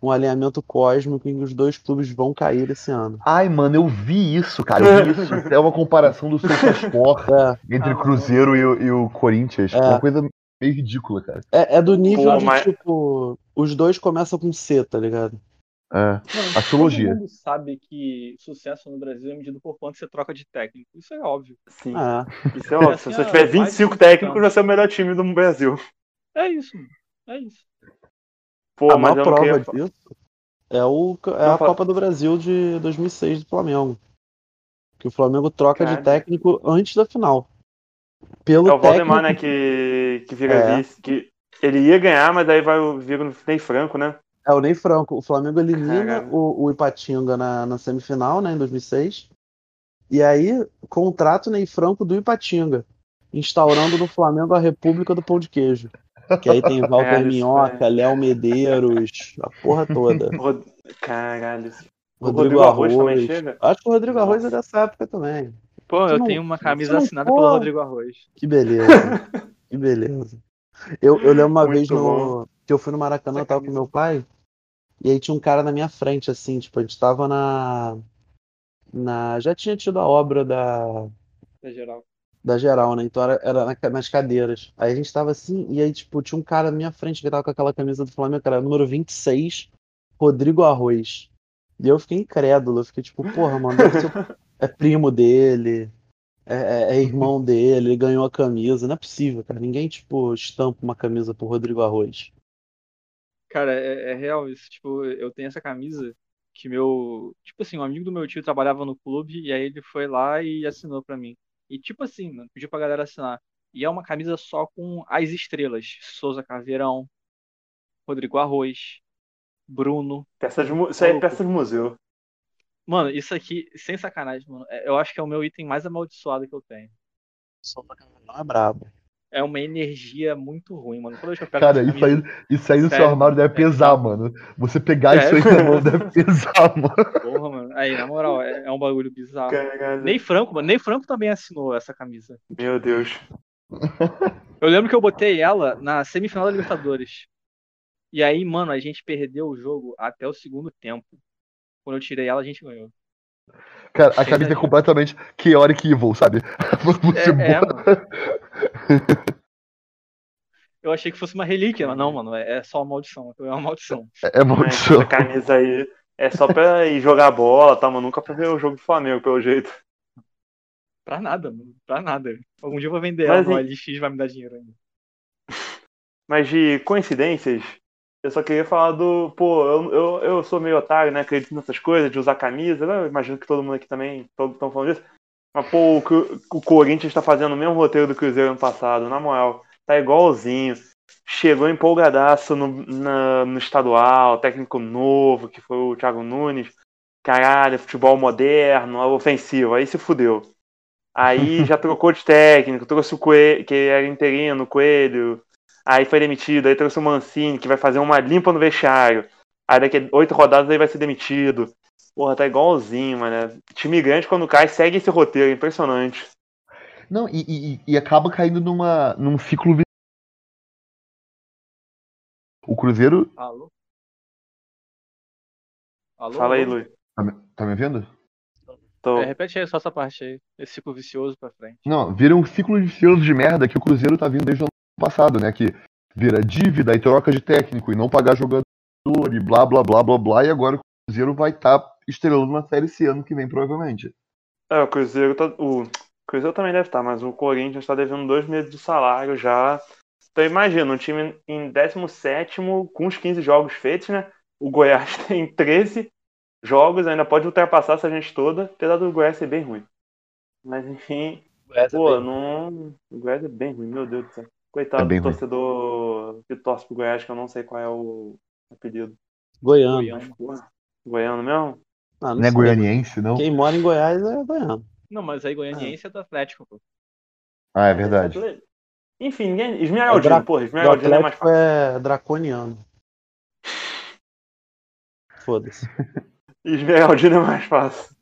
um alinhamento cósmico em que os dois clubes vão cair esse ano. Ai, mano, eu vi isso, cara. Eu vi isso. É uma comparação do SofaScore É, entre o Cruzeiro e o, e o Corinthians. É. Uma coisa meio ridícula, cara. é, é do nível Pô, de mas- tipo. Os dois começam com C, tá ligado? É. Mano, Astrologia. Todo mundo sabe que sucesso no Brasil é medido por quanto você troca de técnico. Isso é óbvio. Sim, Ah, isso é óbvio. Se você tiver mais de 25 50 técnicos, anos. vai ser o melhor time do Brasil. É isso, mano. É isso. Pô, a mas maior prova queria... disso é, o, é a Copa do Brasil de 2006 do Flamengo. Que o Flamengo troca de Cara. técnico antes da final. Pelo É o Valdemar, né, técnico- que, que vira É. vice. Que ele ia ganhar, mas aí vai o Ney Franco, né? É o Ney Franco. O Flamengo elimina Caramba. o, o Ipatinga na, na semifinal, né, em 2006. E aí contrata o Ney Franco do Ipatinga, instaurando no Flamengo a República do Pão de Queijo. Que aí tem Walter Caralho, Minhoca, Léo Medeiros, a porra toda. Rod... Caralho. O Rodrigo, Rodrigo Arroz Arroz. também chega? Acho que o Rodrigo Arroz é Nossa. dessa época também. Pô, eu não- tenho uma camisa não assinada for- pelo Rodrigo Arroz. Que beleza. que beleza. Eu, eu lembro uma Muito vez no, que eu fui no Maracanã, eu tava com meu pai, e aí tinha um cara na minha frente, assim, tipo, a gente tava na. na já tinha tido a obra da, Na geral. da geral, né? Então era, era na nas cadeiras. Aí a gente tava assim, e aí, tipo, tinha um cara na minha frente que tava com aquela camisa do Flamengo, cara, número 26, Rodrigo Arroz. E eu fiquei incrédulo, eu fiquei tipo, porra, mano, é primo dele, é, é- é irmão dele, ele ganhou a camisa. Não é possível, cara. Ninguém, tipo, estampa uma camisa pro Rodrigo Arroz. Cara, é, é real isso. Tipo, eu tenho essa camisa que meu. Tipo assim, um amigo do meu tio trabalhava no clube e aí ele foi lá e assinou pra mim. E tipo assim, mano, pediu pra galera assinar. E é uma camisa só com as estrelas: Souza Caveirão, Rodrigo Arroz, Bruno. Peça de mu- Isso aí é peça de museu. Mano, isso aqui, sem sacanagem, mano, é- eu acho que é o meu item mais amaldiçoado que eu tenho. Não é brabo. É uma energia muito ruim, mano. Que eu pego Cara, isso aí, isso aí no seu armário deve é pesar, mano. Você pegar É. isso aí na mão deve pesar, mano. porra, mano. Aí, na moral, é, é um bagulho bizarro. Caralho. Ney Franco, mano. Ney Franco também assinou essa camisa. Meu Deus. Eu lembro que eu botei ela na semifinal da Libertadores. E aí, mano, a gente perdeu o jogo até o segundo tempo. Quando eu tirei ela, a gente ganhou. Cara, a camisa é completamente chaotic evil, sabe? Você É, é, mano. Eu achei que fosse uma relíquia, mas não, mano. É é só uma maldição. É uma maldição. é, Mas maldição. essa camisa aí é só pra ir jogar bola, tá, mas nunca pra ver o jogo do Flamengo, pelo jeito. Pra nada, mano. Pra nada. Algum dia eu vou vender Mas, ela no? LX vai me dar dinheiro ainda. Mas de coincidências, Eu só queria falar do. Pô, eu, eu, eu sou meio otário, né? Acredito nessas coisas, de usar camisa. né? Imagino que todo mundo aqui também estão falando disso. Mas, pô, o, o Corinthians tá fazendo o mesmo roteiro do Cruzeiro ano passado, na moral. Tá igualzinho. Chegou empolgadaço no, na- no estadual, técnico novo, que foi o Thiago Nunes. Caralho, futebol moderno, ofensivo. Aí se fudeu. Aí já trocou de técnico, trouxe o Coelho, que era interino, o Coelho. Aí foi demitido, aí trouxe o Mancini, que vai fazer uma limpa no vestiário. Aí daqui a oito rodadas aí vai ser demitido. Porra, tá igualzinho, mano. Time grande quando cai segue esse roteiro, impressionante. Não, e, e- e acaba caindo numa, num ciclo O Cruzeiro. Alô? Alô? Fala aí? Luiz. Tá me, tá me ouvindo? Tô... É, repete aí só essa parte aí. Esse ciclo vicioso pra frente. Não, vira um ciclo vicioso de merda que o Cruzeiro tá vindo desde o ano passado, né? Que vira dívida e troca de técnico e não pagar jogador e blá blá blá blá blá. E agora o Cruzeiro vai estar estrelando uma série esse ano que vem, provavelmente. É, o Cruzeiro tá. O Cruzeiro também deve estar, mas o Corinthians tá devendo dois meses de salário já. Então imagina, um time em 17 com os 15 jogos feitos, né? O Goiás tem 13 jogos, ainda pode ultrapassar essa gente toda, apesar do Goiás ser bem ruim. Mas enfim, Essa pô, é bem- não. O Goiás é bem ruim, meu Deus do céu. Coitado É do ruim. torcedor que torce pro Goiás, que eu não sei qual é o apelido. Goiano. Porra, Goiano mesmo? Ah, não Não é goianiense, não? Quem mora em Goiás é goiano. Não, mas aí Goianiense é do Atlético, pô. Ah, é verdade. Enfim, ninguém. Esmeraldino, É Dra- porra, Esmeraldino é mais Atlético é draconiano. Foda-se. Esmeraldino é mais fácil.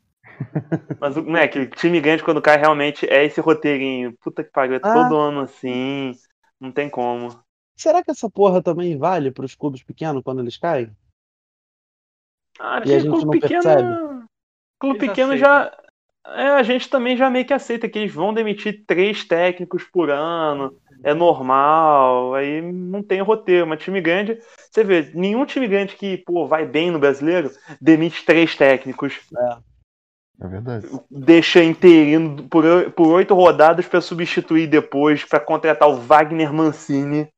Mas o moleque, time grande quando cai realmente é esse roteirinho. Puta que pariu, é Ah. todo ano assim. Não tem como. Será que essa porra também vale pros clubes pequenos quando eles caem? Ah, E a gente clube não pequeno. percebe? Clube Eles pequeno já. É, a gente também já meio que aceita que eles vão demitir três técnicos por ano. É normal. Aí não tem roteiro. Mas time grande, você vê, nenhum time grande que pô, vai bem no brasileiro demite três técnicos. É verdade. deixa interino por, por oito rodadas para substituir depois, para contratar o Wagner Mancini.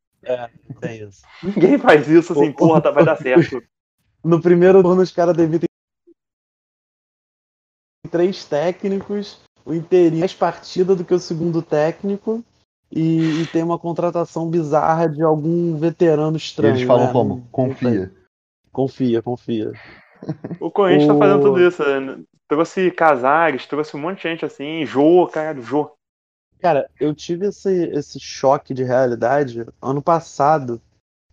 Tem isso. Ninguém faz isso assim, porra, tá- vai dar certo. No primeiro turno, os caras demitem três técnicos, o inteirinho mais partida do que o segundo técnico. E, e tem uma contratação bizarra de algum veterano E estranho. eles falam né? como? Confia. Confia, confia. O Corinthians tá O- fazendo tudo isso. né? Trouxe Casares, trouxe um monte de gente assim, Jô, caralho, Jô. Cara, eu tive esse, esse choque de realidade ano passado.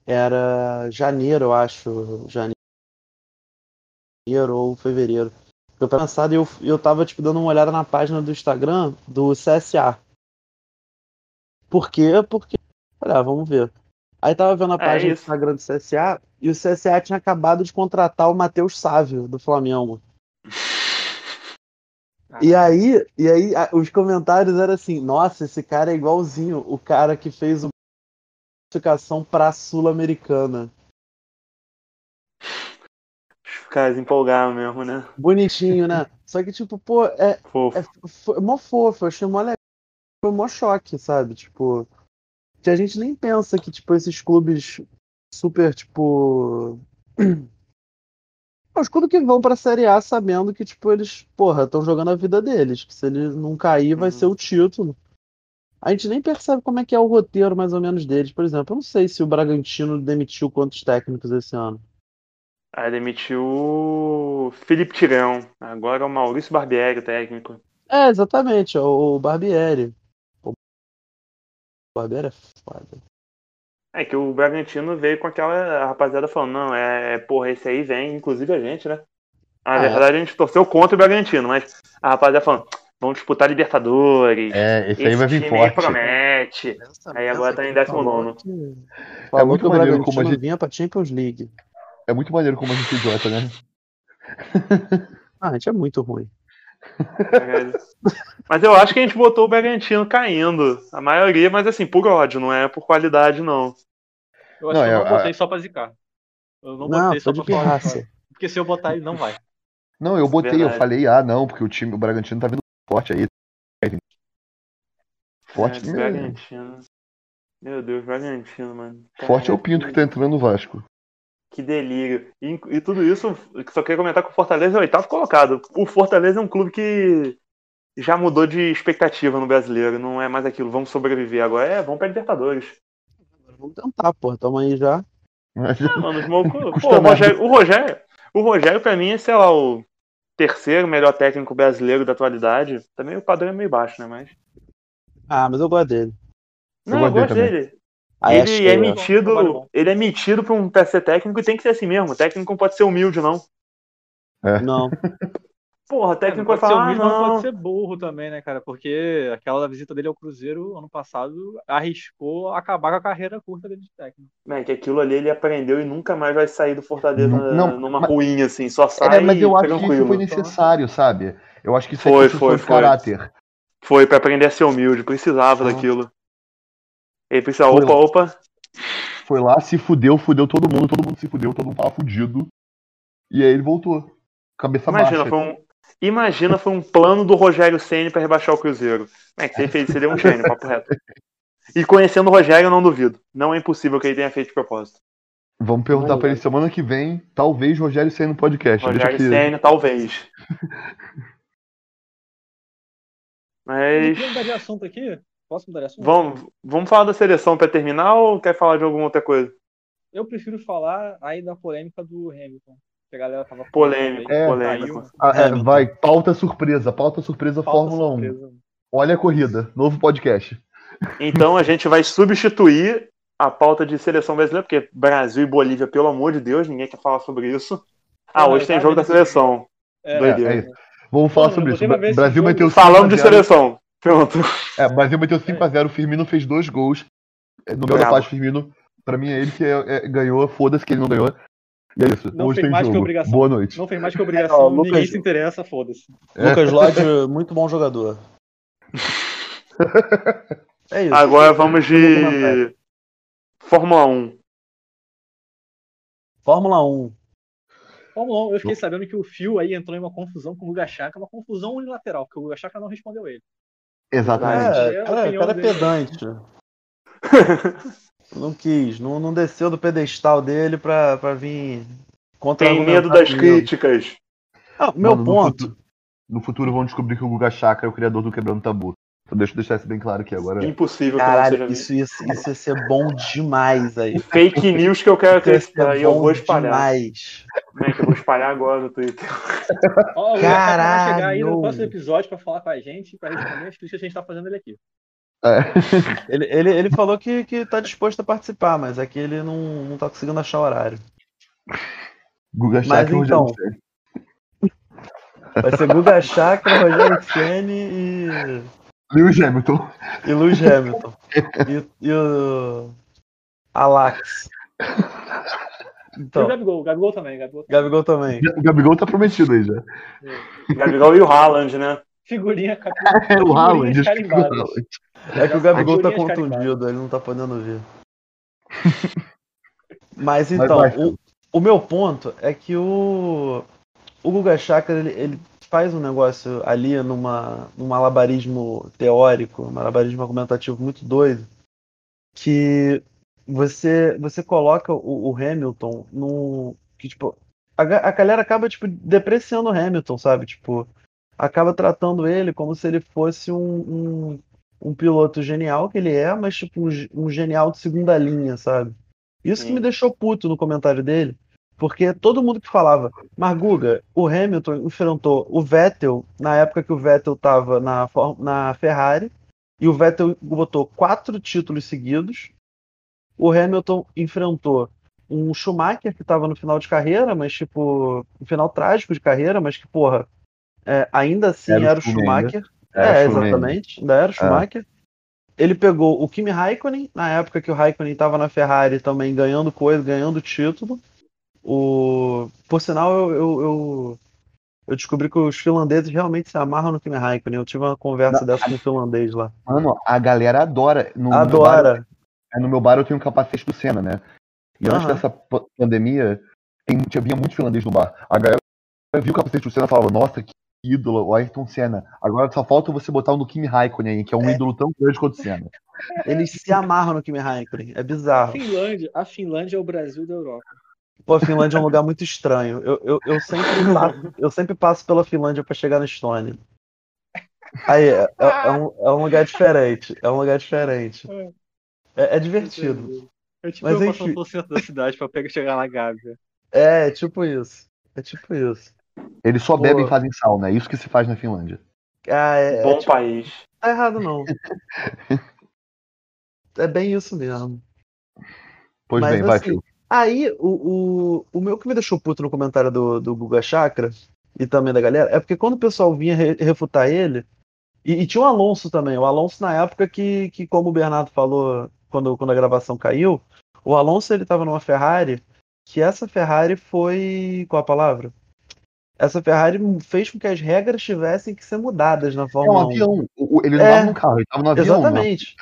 Era janeiro, eu acho. Janeiro ou fevereiro. Eu passado eu, eu tava tipo, dando uma olhada na página do Instagram do CSA. Por quê? Porque. Olha, vamos ver. Aí tava vendo a É página do isso. Instagram do CSA e o CSA tinha acabado de contratar o Matheus Sávio, do Flamengo. E aí, e aí a- os comentários eram assim: nossa, esse cara é igualzinho o cara que fez o classificação pra Sul-Americana. Os caras empolgaram mesmo, né? Bonitinho, né? Só que, tipo, pô, é, Fofo. é foi mó fofo, eu achei mó legal. Foi mó choque, sabe? Tipo, que a gente nem pensa que, tipo, esses clubes super, tipo. Os clubes que vão pra Série A sabendo que, tipo, eles, porra, estão jogando a vida deles. Que se eles não cair, vai Uhum. ser o título. A gente nem percebe como é que é o roteiro, mais ou menos, deles. Por exemplo, eu não sei se o Bragantino demitiu quantos técnicos esse ano. Aí demitiu o Felipe Tirão. Agora é o Maurício Barbieri, o técnico. É, exatamente, o Barbieri. O Barbieri é foda. É que o Bragantino veio com aquela rapaziada falando, não, é, porra, esse aí vem, inclusive a gente, né? Na Ah, é. verdade, a gente torceu contra o Bragantino, mas a rapaziada falando, vamos disputar Libertadores. É, esse aí vai vir forte. promete. Aí agora tá em 19. Falou É muito maneiro como a gente- vinha pra Champions League. É muito maneiro como a gente é idiota, né? Ah, a gente é muito ruim. Caralho. Mas eu acho que a gente botou o Bragantino caindo. A maioria, mas assim, por ódio, não é por qualidade, não. Eu acho Não, que eu é, não a- botei só pra zicar. Eu não, Não, botei só pra falar. Porque se eu botar ele, não vai. Não, eu botei, eu Verdade. falei, ah, não, porque o time, o Bragantino tá vindo forte aí. Forte, É, né? Bragantino. Meu Deus, Bragantino, mano. forte é o Pinto que tá entrando no Vasco. Que delírio. E, e tudo isso, só queria comentar que o Fortaleza é o oitavo colocado. O Fortaleza é um clube que já mudou de expectativa no brasileiro. Não é mais aquilo, vamos sobreviver agora. É, vamos pra Libertadores. Vamos tentar, pô. Tamo aí já. Ah, mano, os malucos- pô, o Rogério, o Rogério, o Rogério, pra mim, é, sei lá, o terceiro melhor técnico brasileiro da atualidade. Também o padrão é meio baixo, né? Mas. Ah, mas eu gosto dele. Não, eu gosto dele. Aí ele é metido, ele é metido pra um pra ser técnico e tem que ser assim mesmo. O técnico não pode ser humilde, não. Não. Porra, o É, técnico não vai pode ser falar, ah, humilde, mas não. pode ser burro também, né, cara? Porque aquela visita dele ao Cruzeiro ano passado arriscou acabar com a carreira curta dele de técnico. Man, que aquilo ali ele aprendeu e nunca mais vai sair do Fortaleza Não, não, numa mas- ruim, assim. Só sai É, mas eu acho que isso tranquilo. foi necessário, sabe? Eu acho que isso Foi, é foi, de foi. caráter. Foi pra aprender a ser humilde, precisava Ah. daquilo. Ele precisava, Foi opa, lá. opa. Foi lá, se fudeu, fudeu todo mundo, todo mundo se fudeu, todo mundo tava fudido. E aí ele voltou. Cabeça Imagina, baixa. foi um, imagina, foi um plano do Rogério Ceni pra rebaixar o Cruzeiro. É que ele fez, seria um gênio, papo reto. E conhecendo o Rogério, eu não duvido. Não é impossível que ele tenha feito de propósito. Vamos perguntar pra ele semana que vem, talvez Rogério Senna no podcast. Rogério que... Ceni, talvez. Mas Vamos mudar de assunto aqui? Posso mudar de assunto? vamos, vamos falar da seleção pra terminar ou quer falar de alguma outra coisa? Eu prefiro falar aí da polêmica do Hamilton. Que a galera tava Polêmico, aí, polêmico. Ah, é, vai, pauta surpresa, pauta surpresa Falta Fórmula 1. surpresa. Olha a corrida, novo podcast. Então a gente vai substituir a pauta de seleção brasileira, porque Brasil e Bolívia, pelo amor de Deus, ninguém quer falar sobre isso. Ah, hoje tem jogo da seleção. É, Doideira. É, é isso. Vamos falar sobre isso. Brasil meteu Falando de 5 a 0. seleção. Pronto. É, Brasil meteu 5x0, o Firmino fez dois gols. É, No meu da Firmino, pra mim é ele que é- é- ganhou, foda-se que ele não ganhou. E é isso, Não hoje fez tem mais que jogo. obrigação. Boa noite. Não fez mais que É, obrigação, Lucas- ninguém se interessa, foda-se. É. Lucas Lodge, muito bom jogador. É isso. Agora vamos de Fórmula 1. Fórmula 1. Fórmula 1, eu fiquei sabendo que o Fio aí entrou em uma confusão com o Guga Chakra, uma confusão unilateral, porque o Guga Chakra não respondeu ele. Exatamente. É, É a cara, é pedante. Não quis, não, não desceu do pedestal dele pra, pra vir contra Tem medo das críticas. Ah, meu Mano, no ponto. futuro- No futuro vão descobrir que o Guga Chakra é o criador do Quebrando Tabu. Então deixa eu deixar isso bem claro aqui agora. Impossível que Caralho, seja isso ia, isso ia ser bom demais aí. fake news que eu quero Isso ia ser acreditar. E eu bom vou espalhar. demais. Como é que eu vou espalhar agora no Twitter? Ó, o Guga Chakra vai chegar aí no Caralho. próximo episódio pra falar com a gente, pra responder as críticas que a gente tá fazendo ele aqui. É. Ele, ele, ele falou que, que tá disposto a participar, mas aqui ele não, não tá conseguindo achar horário. Guga Mas Chakra Rogério então-. Vai ser Guga Chakra, Rogério Ceni e, Lewis Hamilton. e Lewis Hamilton. E, e o Alax. E o Então, Gabigol, o Gabigol também, o Gabigol também. Gabigol também. O Gabigol tá prometido aí já. Gabigol e o Haaland, né? Figurinha. É o Haaland. é. Haaland. É que o Gabigol tá contundido, ele não tá podendo ver. Mas então, vai, o, o meu ponto é que o, o Guga Chakra ele, ele faz um negócio ali numa, num malabarismo teórico, um malabarismo argumentativo muito doido, que você, você coloca o, o Hamilton no. Que, tipo, a, a galera acaba tipo, depreciando o Hamilton, sabe? Tipo, acaba tratando ele como se ele fosse um, um, um piloto genial que ele é, mas tipo um, um genial de segunda linha, sabe? Isso que Sim. me deixou puto no comentário dele, porque todo mundo que falava, mas Guga, o Hamilton enfrentou o Vettel na época que o Vettel tava na, na Ferrari, e o Vettel botou quatro títulos seguidos. O Hamilton enfrentou um Schumacher que estava no final de carreira, mas tipo, um final trágico de carreira, mas que, porra, é, ainda assim Era o era o Schumacher. Schumacher. É, É, Schumacher. exatamente. Ainda era o Schumacher. Ele pegou o Kimi Raikkonen, na época que o Raikkonen estava na Ferrari também ganhando coisa, ganhando título. O... Por sinal, eu, eu, eu, eu descobri que os finlandeses realmente se amarram no Kimi Raikkonen. Eu tive uma conversa Não, dessa com um finlandês lá. Mano, a galera adora. No, no meu bar, Adora. é, no meu bar eu tenho um capacete do Senna, né? E antes dessa pa- pandemia, tem, tinha, vinha muito finlandês no bar. A galera viu o capacete do Senna e falava, nossa, que ídolo, o Ayrton Senna. Agora só falta você botar o no Kimi Raikkonen, aí, que é um ídolo tão grande quanto o Senna. Eles se amarram no Kimi Raikkonen. É A bizarro. Finlândia, a Finlândia é o Brasil da Europa. Pô, a Finlândia é um lugar muito estranho. Eu, eu, eu, sempre, passo, eu sempre passo pela Finlândia pra chegar na Estônia. Aí, é, é, é um, é um lugar diferente. É um lugar diferente. É, é divertido. Eu tipo Mas eu enfim. pelo centro da cidade pra pegar chegar na Gávea. É, tipo isso. É tipo isso. Eles só Pô. bebem e fazem sauna. É isso que se faz na Finlândia. Ah, é, é Bom tipo, país. tá errado não. É bem isso mesmo. Pois Mas, bem, vai, assim, Phil. Aí, o, o, o meu que me deixou puto no comentário do, do Guga Chakra e também da galera é porque quando o pessoal vinha re- refutar ele, e, e tinha o Alonso também. O Alonso, na época que, que como o Bernardo falou quando, quando a gravação caiu, o Alonso ele tava numa Ferrari, que essa Ferrari foi. Qual a palavra? Essa Ferrari fez com que as regras tivessem que ser mudadas na É um Fórmula 1. avião. O- o- Ele não É. tava no carro, ele tava no avião. né? Exatamente.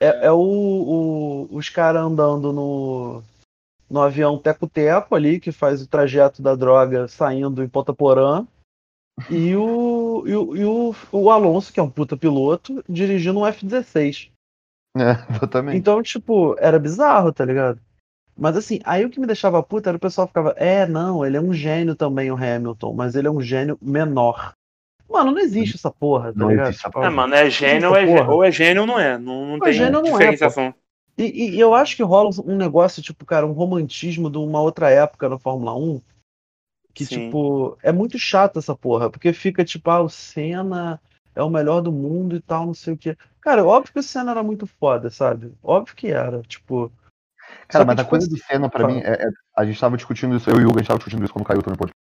É, é o, o- os caras andando no, no avião teco-teco ali, que faz o trajeto da droga saindo em Ponta Porã. E o, e, o, e o, o Alonso, que é um puta piloto, dirigindo um F-16. É, exatamente. Então, tipo, era bizarro, tá ligado? Mas assim, aí o que me deixava puta era o pessoal ficava, é, não, ele é um gênio também, o Hamilton, mas ele é um gênio menor. Mano, não existe essa porra, tá Não ligado? existe essa Tipo, É, mano, é gênio ou é, Porra. gê- ou é gênio ou não é. Não, não Mas tem gênio não é, diferenciação. E, e- eu acho que rola um negócio, tipo, cara, um romantismo de uma outra época na Fórmula 1. Que, Sim. tipo, é muito chato essa porra, porque fica, tipo, ah, o Senna é o melhor do mundo e tal, não sei o quê. Cara, óbvio que o Senna era muito foda, sabe? Óbvio que era, tipo. Cara, só que, mas a tipo, coisa do Senna pra Fala. mim, é, é- a gente tava discutindo isso, eu e o Hugo, a gente tava discutindo isso quando caiu também o podcast.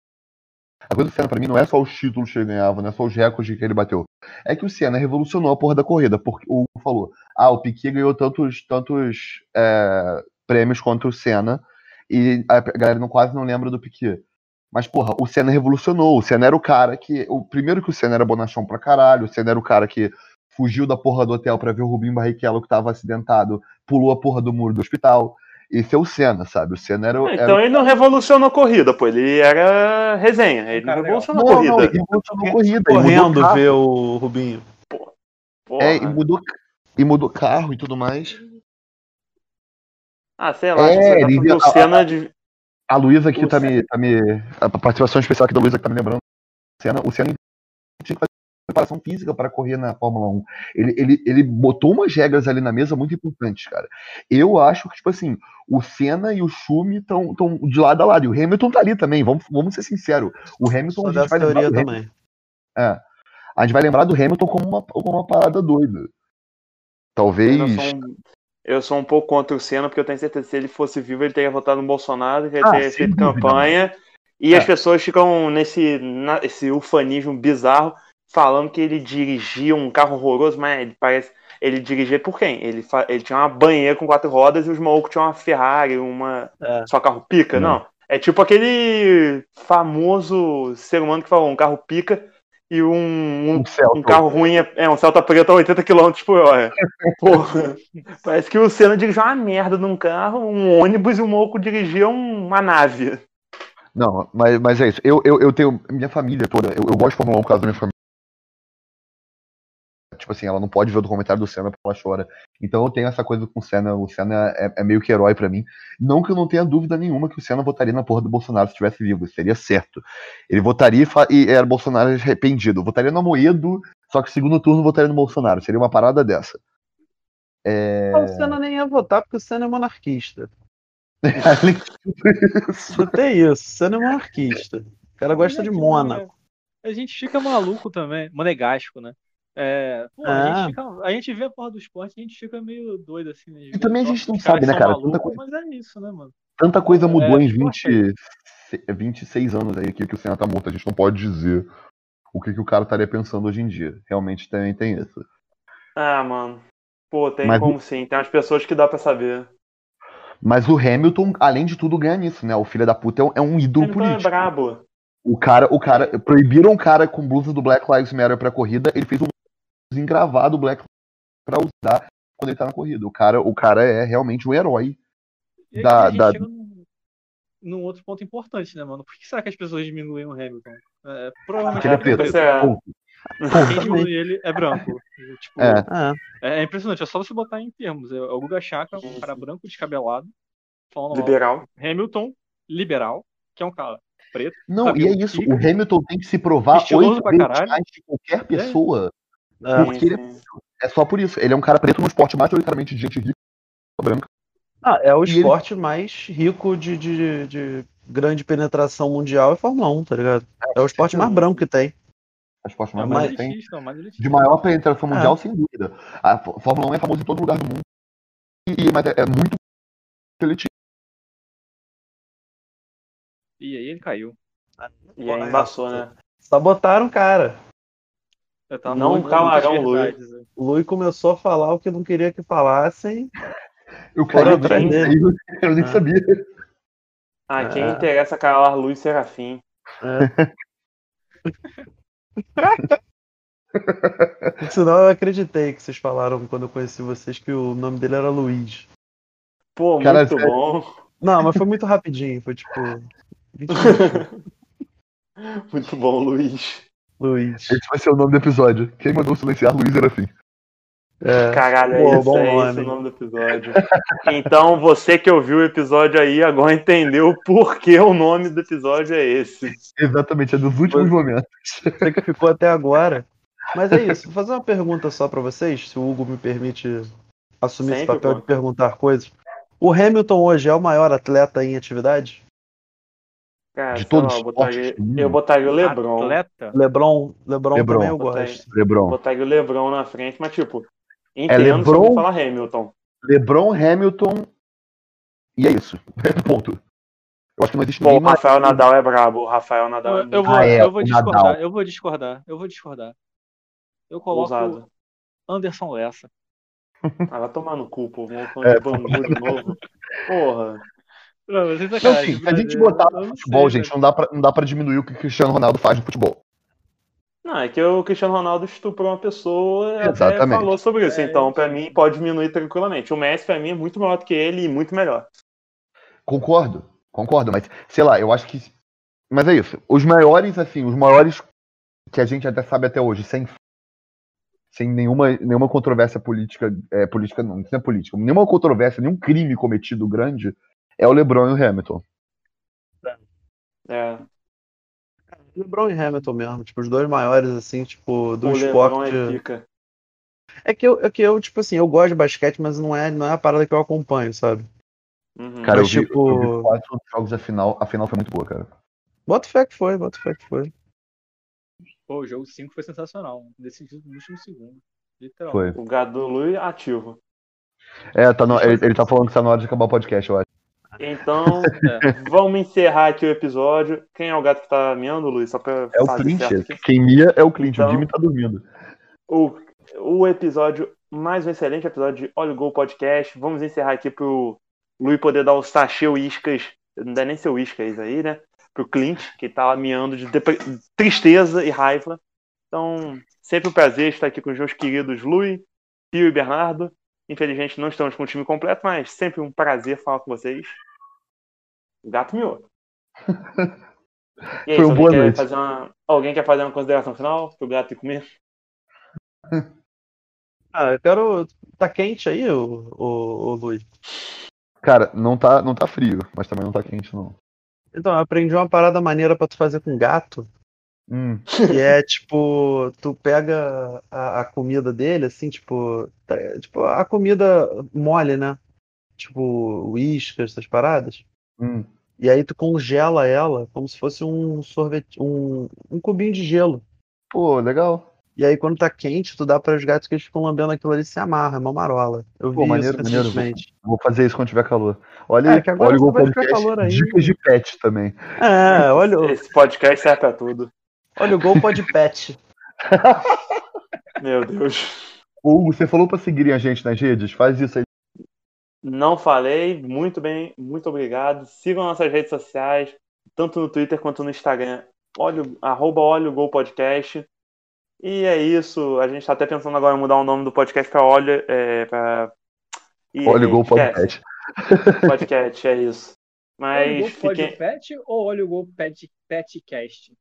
A coisa do Senna pra mim não é só os títulos que ele ganhava, não é só os recordes que ele bateu. É que o Senna revolucionou a porra da corrida, porque o Hugo falou, ah, o Piquet ganhou tantos, tantos é, prêmios contra o Senna, e a galera não, quase não lembra do Piquet. Mas, porra, o Senna revolucionou. O Senna era o cara que. O primeiro que o Senna era bonachão pra caralho. O Senna era o cara que fugiu da porra do hotel pra ver o Rubinho Barrichello que tava acidentado, pulou a porra do muro do hospital. Esse é o Senna, sabe? O Senna era, o- Ah, era Então ele não revolucionou a corrida, pô. Ele era resenha. Ele não revolucionou Não, a não, ele corrida. revolucionou a corrida. correndo ver o Rubinho. Porra. é, e mudou, e mudou carro e tudo mais. Ah, sei lá, É, acho que você tá Senna de. A Luísa aqui O tá me, tá me. A participação especial aqui da Luísa que tá me lembrando. O Senna, o Senna tinha que fazer preparação física para correr na Fórmula 1. Ele, ele, ele botou umas regras ali na mesa muito importantes, cara. Eu acho que, tipo assim, o Senna e o Schumi estão de lado a lado. E o Hamilton tá ali também, vamos, vamos ser sinceros. O Hamilton, a gente, vai lembrar teoria do Hamilton, também. é, a gente vai lembrar do Hamilton como uma, como uma parada doida. Talvez. Eu sou, um, eu sou um pouco contra o Senna, porque eu tenho certeza que se ele fosse vivo, ele teria votado no Bolsonaro, ele Ah, teria sem feito dúvida, campanha. E É. as pessoas ficam nesse na- esse ufanismo bizarro, falando que ele dirigia um carro horroroso, mas ele parece. Ele dirigia por quem? Ele, fa- ele tinha uma banheira com quatro rodas e os malucos tinham uma Ferrari, uma. É. Só carro pica? Não. Não. É tipo aquele famoso ser humano que falou um carro pica e um, um Um um carro ruim é, é um Celta preto a 80 km por hora. Porra. Parece que o Senna dirigia uma merda num carro, um ônibus e o Moco dirigia um- uma nave. Não, mas, mas é isso. Eu, eu, eu tenho. Minha família toda. Eu, eu gosto de Fórmula 1 por causa da minha família. Tipo assim, ela não pode ver o documentário do Senna porque ela chora. Então eu tenho essa coisa com o Senna. O Senna é, é meio que herói pra mim. Não que eu não tenha dúvida nenhuma que o Senna votaria na porra do Bolsonaro se estivesse vivo. Seria certo. Ele votaria e, e era Bolsonaro arrependido. Votaria no Amoedo, só que segundo turno votaria no Bolsonaro. Seria uma parada dessa. É... O Senna nem ia votar porque o Senna é monarquista. Além tem isso, o Senna é monarquista. O cara gosta de Mônaco. A gente fica maluco também, monegasco, né? É, pô, a, Ah. gente fica, a gente vê a porra do esporte e a gente fica meio doido assim, né? E também a gente não sabe, né, cara? malucos, Tanta coisa- Mas é isso, né, mano? Tanta coisa mudou É, em esporte 20, se- 26 anos aí que, que o Senna tá morto. A gente não pode dizer o que, que o cara estaria pensando hoje em dia. Realmente também tem isso. Ah, mano. Pô, tem Mas- como sim. Tem umas pessoas que dá pra saber. Mas o Hamilton, além de tudo, ganha nisso, né? O filho da puta é um, é um ídolo Hamilton é político. brabo. O cara, o cara, proibiram um cara com blusa do Black Lives Matter pra corrida, ele fez um engravado Black pra usar quando ele tá na corrida. O cara, o cara é realmente um herói. E aí Da- a gente da- chega num, num outro ponto importante, né, mano? Por que será que as pessoas diminuem o Hamilton? É, provavelmente Porque ele é preto. Você é- quem diminui ele é branco. Tipo, É. É, é impressionante, é só você botar em termos. É o Guga Chakra, um cara branco descabelado, liberal. Hamilton liberal, que é um cara preto. Não, e é isso. pica, O Hamilton tem que se provar oito pra vezes caralho. mais que qualquer pessoa. É. Porque ele é só por isso. Ele é um cara preto no esporte majoritariamente de gente rica, branca. Ah, é o E ele- esporte mais rico de, de, de grande penetração mundial é Fórmula 1, tá ligado? É o esporte mais branco que tem. É o esporte É mais o mais branco que tem. é mais. De maior penetração É. mundial, sem dúvida. A Fó- Fórmula 1 é famosa em todo lugar do mundo. E, mas é, é muito elitista. E aí ele caiu. E aí embaçou, né? Sabotaram o cara. Não calarão muitas Lui. O Lui começou a falar o que não queria que falassem. Eu Foram caí atrás dele. eu nem Ah. sabia. Ah, quem É. interessa é calar Luiz Serafim. Por sinal, eu acreditei que vocês falaram quando eu conheci vocês que o nome dele era Luiz. Pô, Cara, muito sério? bom. Não, mas foi muito rapidinho. Foi tipo. 20 minutos. Muito bom, Luiz. Luiz. Esse vai ser o nome do episódio. Quem mandou silenciar Luiz era assim. É. Caralho, é Pô, isso, bom é nome. esse o nome do episódio. Então, você que ouviu o episódio aí, agora entendeu por que o nome do episódio é esse. Exatamente, é dos últimos Pois- momentos. Você que ficou até agora. Mas é isso, vou fazer uma pergunta só pra vocês, se o Hugo me permite assumir esse Sempre, papel pô. de perguntar coisas. O Hamilton hoje é o maior atleta em atividade? Cara, De todos os eu botaria, eu botaria o Lebron. Atleta? LeBron, LeBron, LeBron. também eu Botei. gosto. Lebron. Botaria o Lebron na frente, mas tipo, entendo Lebron? se eu falar Hamilton. Lebron, Hamilton. E é isso. Ponto. Eu acho que não existe ninguém o mais. Rafael Nadal é brabo. O Rafael Nadal é Eu, vou, Ah, é, eu vou discordar, Nadal. eu vou discordar, eu vou discordar. Eu coloco ousado. Anderson Lessa. Ah, vai tomar no cu, pô. Vamos É, de Bangu de novo. Porra. Não, mas sem Não, sacanagem, sim, se a gente mas, botar no futebol, sei, gente, não dá, pra, não dá pra diminuir o que o Cristiano Ronaldo faz no futebol. Não, é que o Cristiano Ronaldo estuprou uma pessoa e falou sobre isso. É, então, pra sim. mim, pode diminuir tranquilamente. O Messi, pra mim, é muito maior do que ele e muito melhor. Concordo, concordo, mas sei lá, eu acho que. Mas é isso. Os maiores, assim, os maiores que a gente até sabe até hoje, sem, sem nenhuma, nenhuma controvérsia política, é, política não, isso não é política, nenhuma controvérsia, nenhum crime cometido grande, é o LeBron e o Hamilton. É. LeBron e Hamilton mesmo, tipo, os dois maiores, assim, tipo, do o esporte. Lebron é pica. É que eu, é que eu, tipo assim, eu gosto de basquete, mas não é, não é a parada que eu acompanho, sabe? Uhum. Cara, Mas, eu, vi, tipo- eu vi quatro jogos da final, a final foi muito boa, cara. Bota fé que foi, bota fé que foi. Pô, o jogo 5 foi sensacional. Decidido no último segundo. Literal. Foi. O Gado Lui ativo. É, tá no- ele, ele tá falando que tá na hora de acabar o podcast, eu acho. Então, vamos encerrar aqui o episódio. Quem é o gato que tá miando, Luiz? Só pra É o Clint. Quem mia é o Clint, Então- o Jimmy tá dormindo. O, o episódio, mais um excelente episódio de Olha o Gol Podcast. Vamos encerrar aqui pro Luiz poder dar o sachê uíscas. Não dá nem ser uíscas aí, né? Pro Clint, que tá lá miando de tristeza e raiva. Então, sempre um prazer estar aqui com os meus queridos Lui, Pio e Bernardo. Infelizmente não estamos com o time completo, mas sempre um prazer falar com vocês. O gato miou. E aí, Foi uma alguém boa noite. fazer uma- alguém quer fazer uma consideração final pro gato ir comer? Ah, eu quero. Tá quente aí, o, o, o Luiz? Cara, não tá, não tá frio, mas também não tá quente, não. Então, eu aprendi uma parada maneira pra tu fazer com gato. Hum, Que é tipo, tu pega a, a comida dele, assim, tipo, tá- tipo, a comida mole, né? Tipo, uíscas, essas paradas. hum. E aí tu congela ela como se fosse um sorvete, um, um cubinho de gelo. Pô, legal. E aí quando tá quente, tu dá para os gatos que eles ficam lambendo aquilo ali e se amarra, é uma marola. Eu Pô, vi maneiro, isso maneiro. recentemente. Vou fazer isso quando tiver calor. Olha, É, que agora olha o só Gol vai ficar Podcast, calor aí. dicas de pet também. É, olha, Esse podcast serve pra tudo. Olha o Gol Pod Pet. Meu Deus. Hugo, você falou pra seguirem a gente nas redes? Faz isso aí. Não falei, muito bem, muito obrigado. Sigam nossas redes sociais, tanto no Twitter quanto no Instagram. Olha, o- arroba Olha o Gol Podcast. E é isso. A gente tá até pensando agora em mudar o nome do podcast pra Olha. É, pra... Ih, Olha o Gol. Podcast. Podcast, é isso. Olha o Mas gol pode fiquem... pet ou olha o gol pet, petcast?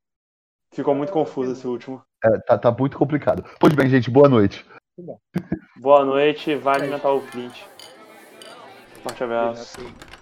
Ficou muito confuso esse último. É, tá, tá muito complicado. Pois bem, gente, boa noite. Boa noite, vai alimentar o Clint. Forte abraço. Obrigado.